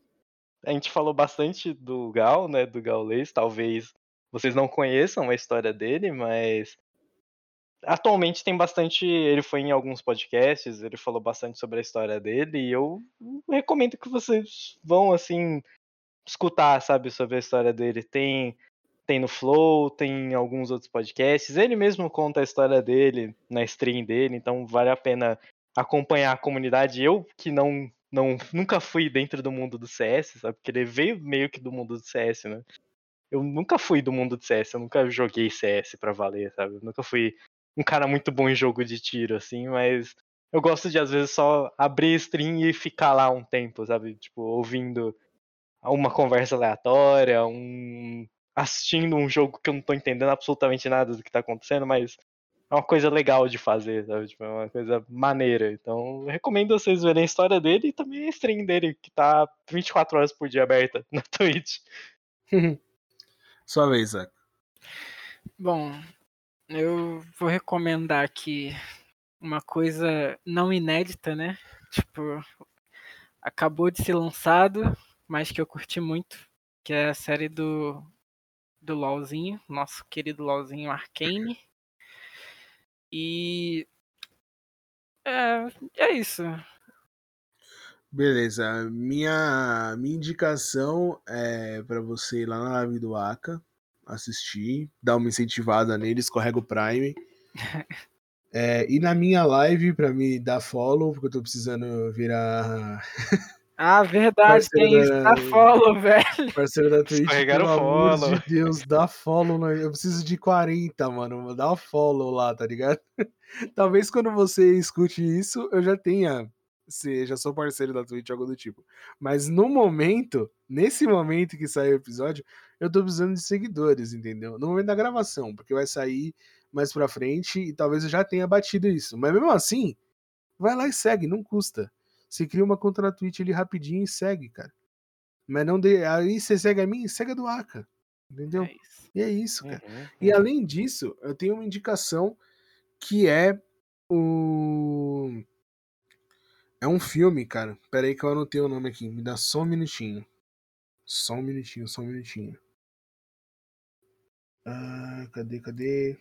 S1: a gente falou bastante do Gal, né? Do Gaulês, talvez vocês não conheçam a história dele, mas atualmente tem bastante. Ele foi em alguns podcasts, ele falou bastante sobre a história dele, e eu recomendo que vocês vão assim escutar, sabe, sobre a história dele. Tem tem no Flow, tem em alguns outros podcasts. Ele mesmo conta a história dele na stream dele, então vale a pena acompanhar a comunidade. Eu que não não nunca fui dentro do mundo do CS, sabe? Porque ele veio meio que do mundo do CS, né? Eu nunca fui do mundo do CS, eu nunca joguei CS pra valer, sabe? Eu nunca fui um cara muito bom em jogo de tiro, assim, mas eu gosto de às vezes só abrir stream e ficar lá um tempo, sabe? Tipo, ouvindo uma conversa aleatória, um assistindo um jogo que eu não tô entendendo absolutamente nada do que tá acontecendo, mas é uma coisa legal de fazer, sabe? Tipo, é uma coisa maneira. Então, eu recomendo vocês verem a história dele e também a stream dele, que tá 24 horas por dia aberta na Twitch.
S2: Sua vez, Zac.
S3: Bom, eu vou recomendar aqui uma coisa não inédita, né? Tipo, acabou de ser lançado, mas que eu curti muito, que é a série do do LoLzinho, nosso querido LoLzinho Arcane. E é, é isso.
S2: Beleza, minha, minha indicação é pra você ir lá na live do Aka, assistir, dar uma incentivada nele, escorrega o Prime. É, e na minha live pra me dar follow, porque eu tô precisando virar
S3: Ah, verdade, tem isso.
S2: da-
S3: Dá follow, velho.
S2: parceiro da Twitch. Pelo amor
S1: follow.
S2: de Deus, dá follow. no- Eu preciso de 40, mano. Dá um follow lá, tá ligado? Talvez quando você escute isso, eu já tenha. Se, já sou parceiro da Twitch, algo do tipo. Mas no momento, nesse momento que sai o episódio, eu tô precisando de seguidores, entendeu? No momento da gravação, porque vai sair mais pra frente e talvez eu já tenha batido isso. Mas mesmo assim, vai lá e segue, não custa. Você cria uma conta na Twitch ali rapidinho e segue, cara. Mas não de... aí você segue a mim, segue a do Aka. Entendeu?
S3: É.
S2: E é isso, cara.
S1: Uhum,
S2: E além disso, eu tenho uma indicação que é o. É um filme, cara. Pera aí que eu anotei o nome aqui. Me dá só um minutinho. Só um minutinho, só um minutinho. Ah, cadê, cadê?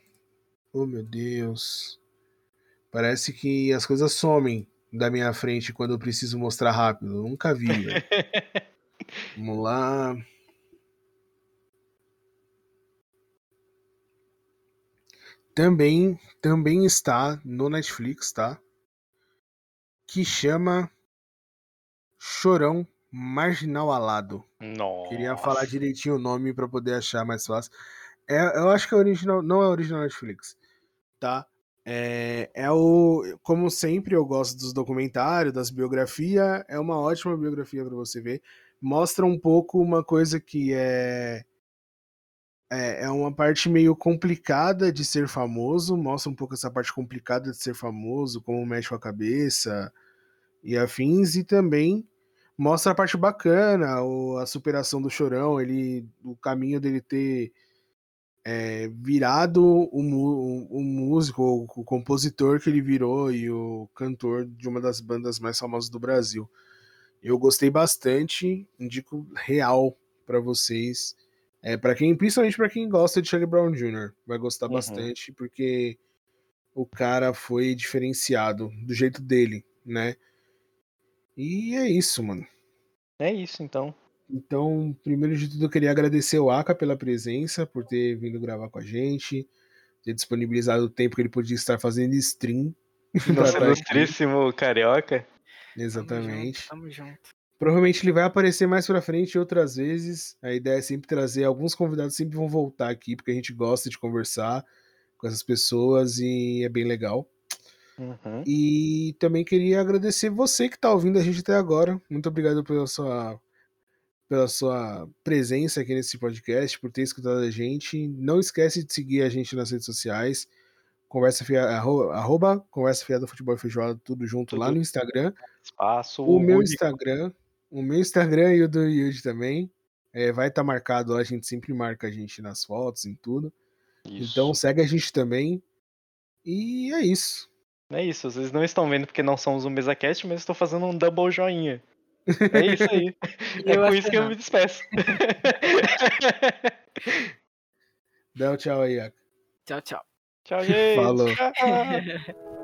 S2: Oh, meu Deus. Parece que as coisas somem da minha frente quando eu preciso mostrar rápido. Eu nunca vi. Vamos lá. também, também está no Netflix, tá? Que chama Chorão Marginal Alado.
S1: Nossa.
S2: Queria falar direitinho o nome para poder achar mais fácil. É, eu acho que é original, não é original Netflix, tá? É, é o, como sempre eu gosto dos documentários, das biografias, é uma ótima biografia para você ver. Mostra um pouco uma coisa que é, é é uma parte meio complicada de ser famoso, mostra um pouco essa parte complicada de ser famoso, como mexe a cabeça e afins, e também mostra a parte bacana, o, a superação do Chorão, ele, o caminho dele ter é, virado o, mu- o músico, o, o compositor que ele virou e o cantor de uma das bandas mais famosas do Brasil. Eu gostei bastante, indico real pra vocês. É, para quem, principalmente pra quem gosta de Charlie Brown Jr., vai gostar
S1: Uhum.
S2: bastante porque o cara foi diferenciado do jeito dele, né? E é isso, mano.
S1: É isso, então.
S2: Então, primeiro de tudo, eu queria agradecer o Aka pela presença, por ter vindo gravar com a gente, ter disponibilizado o tempo que ele podia estar fazendo stream.
S1: Nosso ilustríssimo carioca.
S2: Exatamente.
S3: Tamo junto. Tamo junto.
S2: Provavelmente ele vai aparecer mais pra frente outras vezes. A ideia é sempre trazer alguns convidados, sempre vão voltar aqui, porque a gente gosta de conversar com essas pessoas e é bem legal.
S1: Uhum.
S2: E também queria agradecer você que está ouvindo a gente até agora. Muito obrigado pela sua, pela sua presença aqui nesse podcast, por ter escutado a gente. Não esquece de seguir a gente nas redes sociais. Conversa fiada, arroba, arroba Conversa Fiada Futebol e Feijoada, tudo junto lá
S1: Tudo.
S2: no Instagram.
S1: Espaço.
S2: O meu
S1: único.
S2: Instagram, o meu Instagram e o do Yuji também. é, vai estar marcado lá, a gente sempre marca a gente nas fotos, em tudo.
S1: Isso.
S2: Então segue a gente também. E é isso.
S1: É isso, vocês não estão vendo porque não somos um MesaCast, mas estou fazendo um double joinha. É isso aí. é
S3: Eu
S1: com isso que eu
S3: acenando.
S1: me despeço.
S2: Dá um tchau aí, Aka.
S3: Tchau, tchau.
S1: Tchau, gente.
S2: Falou.
S1: Tchau.